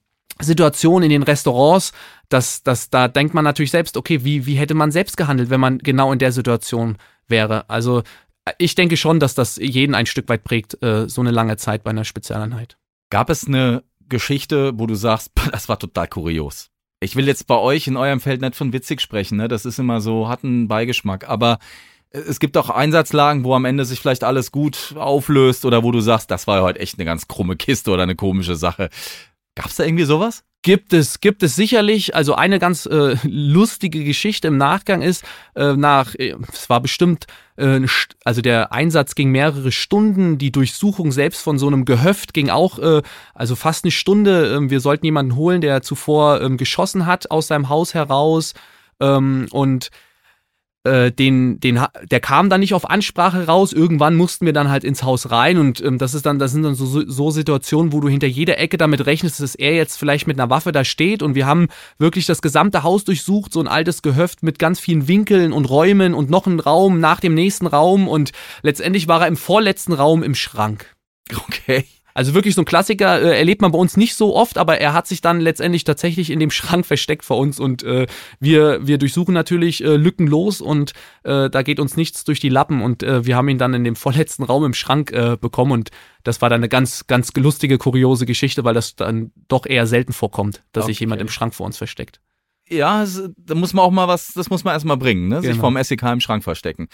Situationen in den Restaurants, dass, dass da denkt man natürlich selbst, okay, wie, wie hätte man selbst gehandelt, wenn man genau in der Situation wäre? Also ich denke schon, dass das jeden ein Stück weit prägt, äh, so eine lange Zeit bei einer Spezialeinheit. Gab es eine Geschichte, wo du sagst, *laughs* das war total kurios? Ich will jetzt bei euch in eurem Feld nicht von witzig sprechen, ne? Das ist immer so, hat einen Beigeschmack, aber es gibt auch Einsatzlagen, wo am Ende sich vielleicht alles gut auflöst oder wo du sagst, das war heute echt eine ganz krumme Kiste oder eine komische Sache. Gab's da irgendwie sowas? Gibt es, gibt es sicherlich. Also eine ganz äh, lustige Geschichte im Nachgang ist, äh, nach, äh, es war bestimmt, äh, also der Einsatz ging mehrere Stunden, die Durchsuchung selbst von so einem Gehöft ging auch, äh, also fast eine Stunde. Äh, wir sollten jemanden holen, der zuvor äh, geschossen hat aus seinem Haus heraus. Ähm, und äh, den, den, der kam dann nicht auf Ansprache raus. Irgendwann mussten wir dann halt ins Haus rein und ähm, das ist dann, das sind dann so, so Situationen, wo du hinter jeder Ecke damit rechnest, dass er jetzt vielleicht mit einer Waffe da steht und wir haben wirklich das gesamte Haus durchsucht, so ein altes Gehöft mit ganz vielen Winkeln und Räumen und noch einen Raum nach dem nächsten Raum und letztendlich war er im vorletzten Raum im Schrank. Okay. Also wirklich so ein Klassiker äh, erlebt man bei uns nicht so oft, aber er hat sich dann letztendlich tatsächlich in dem *laughs* Schrank versteckt vor uns und äh, wir, wir durchsuchen natürlich äh, lückenlos und äh, da geht uns nichts durch die Lappen und äh, wir haben ihn dann in dem *laughs* vorletzten Raum im Schrank äh, bekommen und das war dann eine ganz, ganz lustige, kuriose Geschichte, weil das dann doch eher selten vorkommt, dass okay. sich jemand im Schrank vor uns versteckt. Ja, da muss man auch mal was, das muss man erstmal bringen, ne? Genau. sich vom SEK im Schrank verstecken.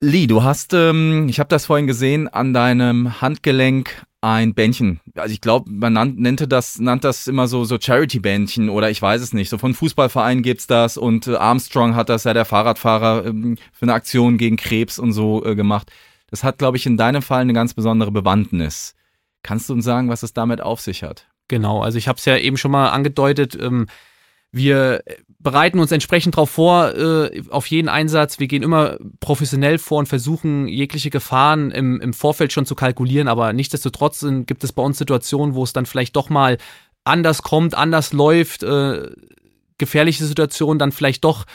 Lee, du hast, ähm, ich habe das vorhin gesehen, an deinem Handgelenk ein Bändchen. Also ich glaube, man nannt, nannte das, nannte das immer so, so Charity-Bändchen oder ich weiß es nicht. So von Fußballvereinen gibt's das und äh, Armstrong hat das ja, der Fahrradfahrer, ähm, für eine Aktion gegen Krebs und so äh, gemacht. Das hat, glaube ich, in deinem Fall eine ganz besondere Bewandtnis. Kannst du uns sagen, was es damit auf sich hat? Genau, also ich habe es ja eben schon mal angedeutet. Ähm, wir bereiten uns entsprechend darauf vor, äh, auf jeden Einsatz. Wir gehen immer professionell vor und versuchen, jegliche Gefahren im, im Vorfeld schon zu kalkulieren. Aber nichtsdestotrotz sind, gibt es bei uns Situationen, wo es dann vielleicht doch mal anders kommt, anders läuft, äh, gefährliche Situationen dann vielleicht doch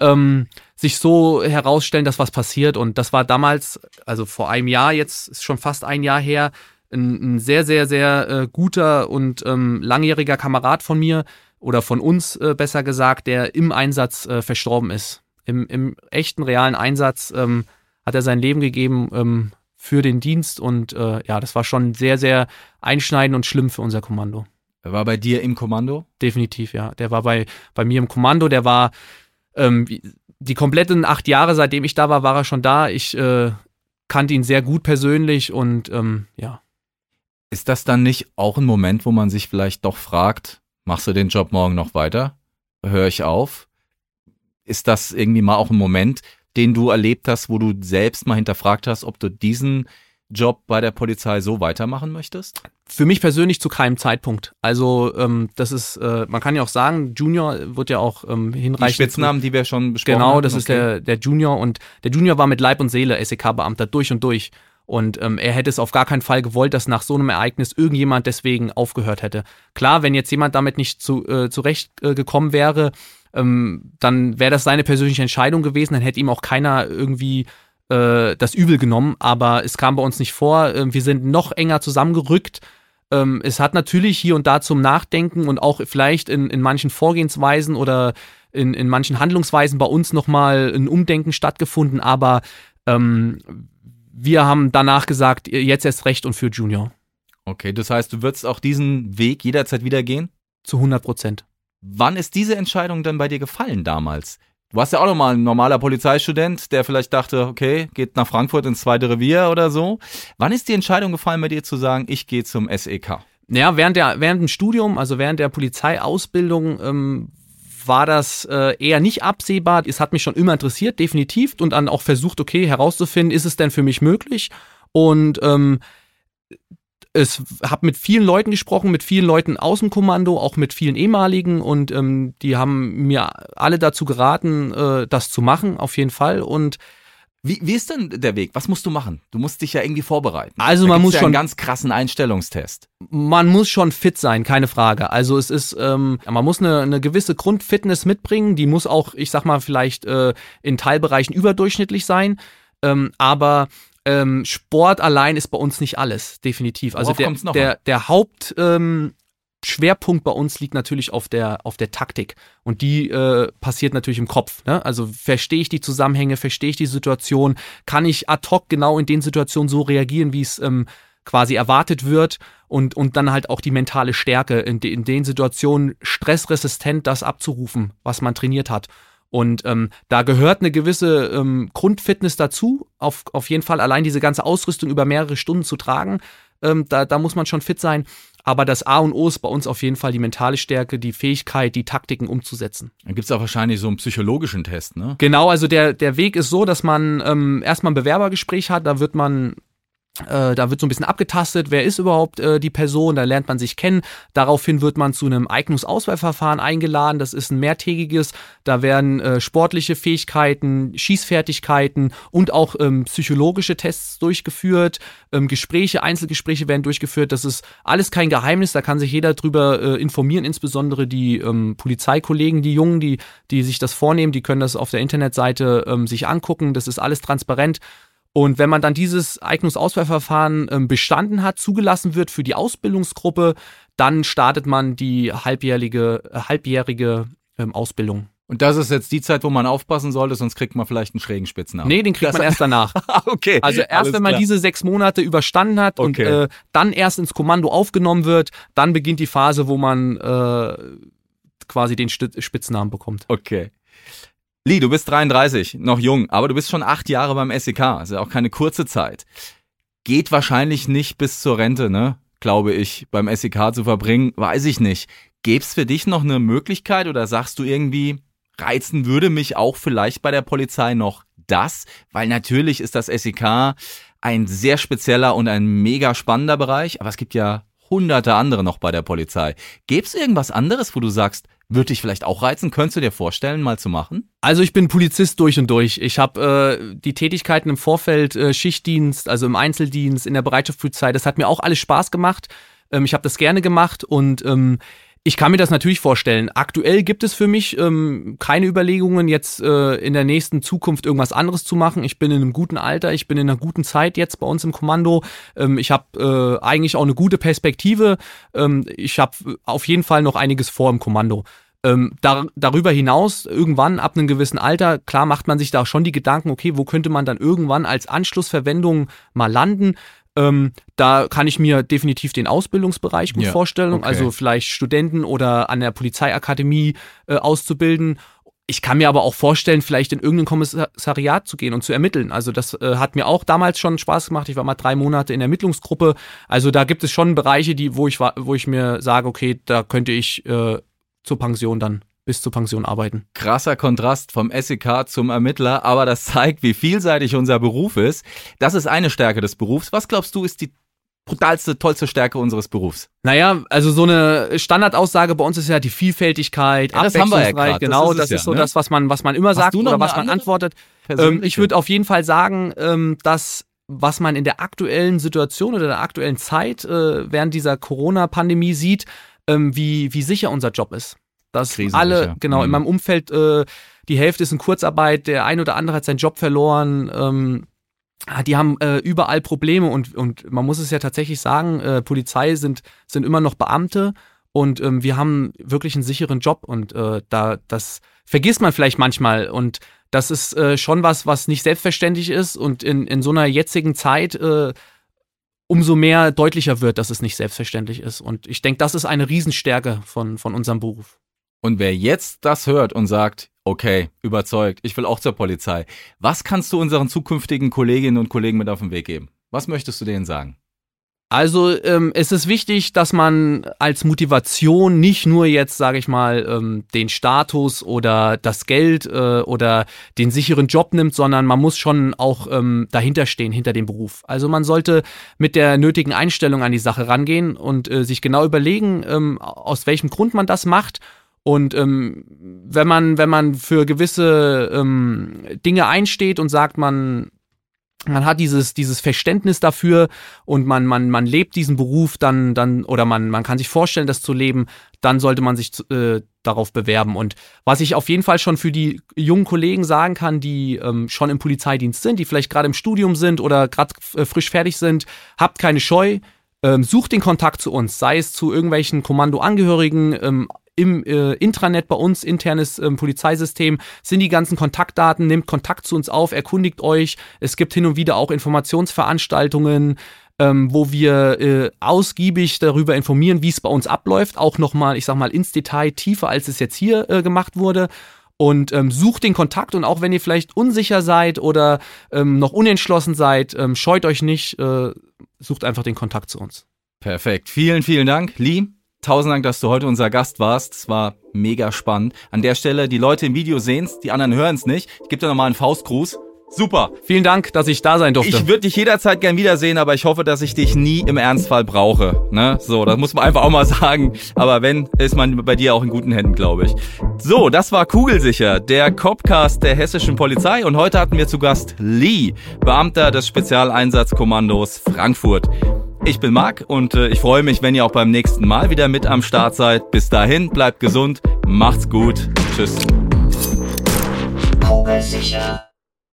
ähm, sich so herausstellen, dass was passiert. Und das war damals, also vor einem Jahr, jetzt ist schon fast ein Jahr her, ein, ein sehr, sehr, sehr äh, guter und ähm, langjähriger Kamerad von mir, oder von uns äh, besser gesagt, der im Einsatz äh, verstorben ist. Im, Im echten, realen Einsatz ähm, hat er sein Leben gegeben ähm, für den Dienst und äh, ja, das war schon sehr, sehr einschneidend und schlimm für unser Kommando. Er war bei dir im Kommando? Definitiv, ja. Der war bei, bei mir im Kommando, der war ähm, die kompletten acht Jahre, seitdem ich da war, war er schon da. Ich äh, kannte ihn sehr gut persönlich und ähm, ja. Ist das dann nicht auch ein Moment, wo man sich vielleicht doch fragt, Machst du den Job morgen noch weiter? Höre ich auf? Ist das irgendwie mal auch ein Moment, den du erlebt hast, wo du selbst mal hinterfragt hast, ob du diesen Job bei der Polizei so weitermachen möchtest? Für mich persönlich zu keinem Zeitpunkt. Also ähm, das ist, äh, man kann ja auch sagen, Junior wird ja auch ähm, hinreichend. Die Spitznamen, die wir schon besprochen haben. Genau, das okay. ist der, der Junior und der Junior war mit Leib und Seele SEK-Beamter durch und durch. Und ähm, er hätte es auf gar keinen Fall gewollt, dass nach so einem Ereignis irgendjemand deswegen aufgehört hätte. Klar, wenn jetzt jemand damit nicht zu, äh, zurecht äh, wäre, ähm, dann wäre das seine persönliche Entscheidung gewesen, dann hätte ihm auch keiner irgendwie äh, das übel genommen, aber es kam bei uns nicht vor. Äh, wir sind noch enger zusammengerückt. Ähm, es hat natürlich hier und da zum Nachdenken und auch vielleicht in, in manchen Vorgehensweisen oder in, in manchen Handlungsweisen bei uns nochmal ein Umdenken stattgefunden, aber ähm, wir haben danach gesagt, jetzt erst recht und für Junior. Okay, das heißt, du würdest auch diesen Weg jederzeit wieder gehen? Zu 100 Prozent. Wann ist diese Entscheidung denn bei dir gefallen damals? Du warst ja auch nochmal ein normaler Polizeistudent, der vielleicht dachte, okay, geht nach Frankfurt ins zweite Revier oder so. Wann ist die Entscheidung gefallen bei dir zu sagen, ich gehe zum SEK? Ja, während, der, während dem Studium, also während der Polizeiausbildung, ähm, war das äh, eher nicht absehbar. Es hat mich schon immer interessiert, definitiv, und dann auch versucht, okay, herauszufinden, ist es denn für mich möglich? Und ähm, es habe mit vielen Leuten gesprochen, mit vielen Leuten aus dem Kommando, auch mit vielen ehemaligen und ähm, die haben mir alle dazu geraten, äh, das zu machen, auf jeden Fall. Und wie, wie ist denn der Weg? Was musst du machen? Du musst dich ja irgendwie vorbereiten. Also man muss ja schon einen ganz krassen Einstellungstest. Man muss schon fit sein, keine Frage. Also es ist, ähm, man muss eine, eine gewisse Grundfitness mitbringen. Die muss auch, ich sag mal, vielleicht äh, in Teilbereichen überdurchschnittlich sein. Ähm, aber ähm, Sport allein ist bei uns nicht alles, definitiv. Also der, der, der Haupt ähm, Schwerpunkt bei uns liegt natürlich auf der, auf der Taktik. Und die äh, passiert natürlich im Kopf. Ne? Also verstehe ich die Zusammenhänge, verstehe ich die Situation, kann ich ad hoc genau in den Situationen so reagieren, wie es ähm, quasi erwartet wird und, und dann halt auch die mentale Stärke in, de, in den Situationen stressresistent das abzurufen, was man trainiert hat. Und ähm, da gehört eine gewisse ähm, Grundfitness dazu, auf, auf jeden Fall allein diese ganze Ausrüstung über mehrere Stunden zu tragen. Ähm, da, da muss man schon fit sein. Aber das A und O ist bei uns auf jeden Fall die mentale Stärke, die Fähigkeit, die Taktiken umzusetzen. Dann gibt es auch wahrscheinlich so einen psychologischen Test, ne? Genau, also der, der Weg ist so, dass man ähm, erstmal ein Bewerbergespräch hat, da wird man äh, da wird so ein bisschen abgetastet, wer ist überhaupt äh, die Person, da lernt man sich kennen. Daraufhin wird man zu einem Eignungsauswahlverfahren eingeladen. Das ist ein mehrtägiges. Da werden äh, sportliche Fähigkeiten, Schießfertigkeiten und auch ähm, psychologische Tests durchgeführt. Ähm, Gespräche, Einzelgespräche werden durchgeführt. Das ist alles kein Geheimnis. Da kann sich jeder drüber äh, informieren, insbesondere die ähm, Polizeikollegen, die Jungen, die, die sich das vornehmen, die können das auf der Internetseite ähm, sich angucken. Das ist alles transparent. Und wenn man dann dieses Eignungsauswahlverfahren ähm, bestanden hat, zugelassen wird für die Ausbildungsgruppe, dann startet man die halbjährige, äh, halbjährige ähm, Ausbildung. Und das ist jetzt die Zeit, wo man aufpassen sollte, sonst kriegt man vielleicht einen schrägen Spitznamen. Nee, den kriegt das man erst danach. *laughs* okay. Also erst wenn man klar. diese sechs Monate überstanden hat okay. und äh, dann erst ins Kommando aufgenommen wird, dann beginnt die Phase, wo man äh, quasi den Spitznamen bekommt. Okay. Lee, du bist 33, noch jung, aber du bist schon acht Jahre beim SEK, also auch keine kurze Zeit. Geht wahrscheinlich nicht bis zur Rente, ne? Glaube ich, beim SEK zu verbringen, weiß ich nicht. Gäb's für dich noch eine Möglichkeit oder sagst du irgendwie, reizen würde mich auch vielleicht bei der Polizei noch das? Weil natürlich ist das SEK ein sehr spezieller und ein mega spannender Bereich, aber es gibt ja hunderte andere noch bei der Polizei. Gäb's irgendwas anderes, wo du sagst, würde dich vielleicht auch reizen? Könntest du dir vorstellen, mal zu machen? Also ich bin Polizist durch und durch. Ich habe äh, die Tätigkeiten im Vorfeld, äh, Schichtdienst, also im Einzeldienst, in der Bereitschaftspolizei, das hat mir auch alles Spaß gemacht. Ähm, ich habe das gerne gemacht und ähm, ich kann mir das natürlich vorstellen. Aktuell gibt es für mich ähm, keine Überlegungen, jetzt äh, in der nächsten Zukunft irgendwas anderes zu machen. Ich bin in einem guten Alter, ich bin in einer guten Zeit jetzt bei uns im Kommando. Ähm, ich habe äh, eigentlich auch eine gute Perspektive. Ähm, ich habe auf jeden Fall noch einiges vor im Kommando. Ähm, dar darüber hinaus, irgendwann ab einem gewissen Alter, klar macht man sich da schon die Gedanken, okay, wo könnte man dann irgendwann als Anschlussverwendung mal landen? Ähm, da kann ich mir definitiv den Ausbildungsbereich gut ja, vorstellen, okay. also vielleicht Studenten oder an der Polizeiakademie äh, auszubilden. Ich kann mir aber auch vorstellen, vielleicht in irgendein Kommissariat zu gehen und zu ermitteln. Also das äh, hat mir auch damals schon Spaß gemacht. Ich war mal drei Monate in der Ermittlungsgruppe. Also da gibt es schon Bereiche, die, wo ich wo ich mir sage, okay, da könnte ich äh, zur Pension dann bis zur Pension arbeiten. Krasser Kontrast vom SEK zum Ermittler, aber das zeigt, wie vielseitig unser Beruf ist. Das ist eine Stärke des Berufs. Was glaubst du, ist die brutalste, tollste Stärke unseres Berufs? Naja, also so eine Standardaussage bei uns ist ja die Vielfältigkeit, ja, das haben wir ja. Genau, das ist, das ist ja, so ne? das, was man, was man immer Hast sagt oder was man antwortet. Ähm, ich würde auf jeden Fall sagen, ähm, dass was man in der aktuellen Situation oder der aktuellen Zeit äh, während dieser Corona-Pandemie sieht, ähm, wie, wie sicher unser Job ist. Dass alle, genau, mhm. in meinem Umfeld, äh, die Hälfte ist in Kurzarbeit, der ein oder andere hat seinen Job verloren, ähm, die haben äh, überall Probleme und, und man muss es ja tatsächlich sagen, äh, Polizei sind, sind immer noch Beamte und ähm, wir haben wirklich einen sicheren Job und äh, da das vergisst man vielleicht manchmal und das ist äh, schon was, was nicht selbstverständlich ist und in, in so einer jetzigen Zeit äh, umso mehr deutlicher wird, dass es nicht selbstverständlich ist. Und ich denke, das ist eine Riesenstärke von, von unserem Beruf. Und wer jetzt das hört und sagt, okay, überzeugt, ich will auch zur Polizei, was kannst du unseren zukünftigen Kolleginnen und Kollegen mit auf den Weg geben? Was möchtest du denen sagen? Also ähm, es ist wichtig, dass man als Motivation nicht nur jetzt, sage ich mal, ähm, den Status oder das Geld äh, oder den sicheren Job nimmt, sondern man muss schon auch ähm, dahinter stehen, hinter dem Beruf. Also man sollte mit der nötigen Einstellung an die Sache rangehen und äh, sich genau überlegen, ähm, aus welchem Grund man das macht. Und ähm, wenn man, wenn man für gewisse ähm, Dinge einsteht und sagt, man man hat dieses, dieses Verständnis dafür und man, man, man lebt diesen Beruf dann, dann, oder man, man kann sich vorstellen, das zu leben, dann sollte man sich äh, darauf bewerben. Und was ich auf jeden Fall schon für die jungen Kollegen sagen kann, die ähm, schon im Polizeidienst sind, die vielleicht gerade im Studium sind oder gerade äh, frisch fertig sind, habt keine Scheu. Ähm, sucht den Kontakt zu uns, sei es zu irgendwelchen Kommandoangehörigen, ähm, im äh, Intranet bei uns, internes ähm, Polizeisystem, sind die ganzen Kontaktdaten, nehmt Kontakt zu uns auf, erkundigt euch. Es gibt hin und wieder auch Informationsveranstaltungen, ähm, wo wir äh, ausgiebig darüber informieren, wie es bei uns abläuft. Auch nochmal, ich sag mal, ins Detail tiefer, als es jetzt hier äh, gemacht wurde. Und ähm, sucht den Kontakt und auch wenn ihr vielleicht unsicher seid oder ähm, noch unentschlossen seid, ähm, scheut euch nicht, äh, sucht einfach den Kontakt zu uns. Perfekt. Vielen, vielen Dank. Lee, Tausend Dank, dass du heute unser Gast warst. Es war mega spannend. An der Stelle, die Leute im Video sehen es, die anderen hören es nicht. Ich gebe dir nochmal einen Faustgruß. Super. Vielen Dank, dass ich da sein durfte. Ich würde dich jederzeit gern wiedersehen, aber ich hoffe, dass ich dich nie im Ernstfall brauche. Ne? So, das muss man einfach auch mal *laughs* sagen. Aber wenn, ist man bei dir auch in guten Händen, glaube ich. So, das war Kugelsicher, der Copcast der hessischen Polizei. Und heute hatten wir zu Gast Lee, Beamter des Spezialeinsatzkommandos Frankfurt. Ich bin Marc und äh, ich freue mich, wenn ihr auch beim nächsten Mal wieder mit am Start seid. Bis dahin, bleibt gesund, macht's gut, tschüss. Kugelsicher.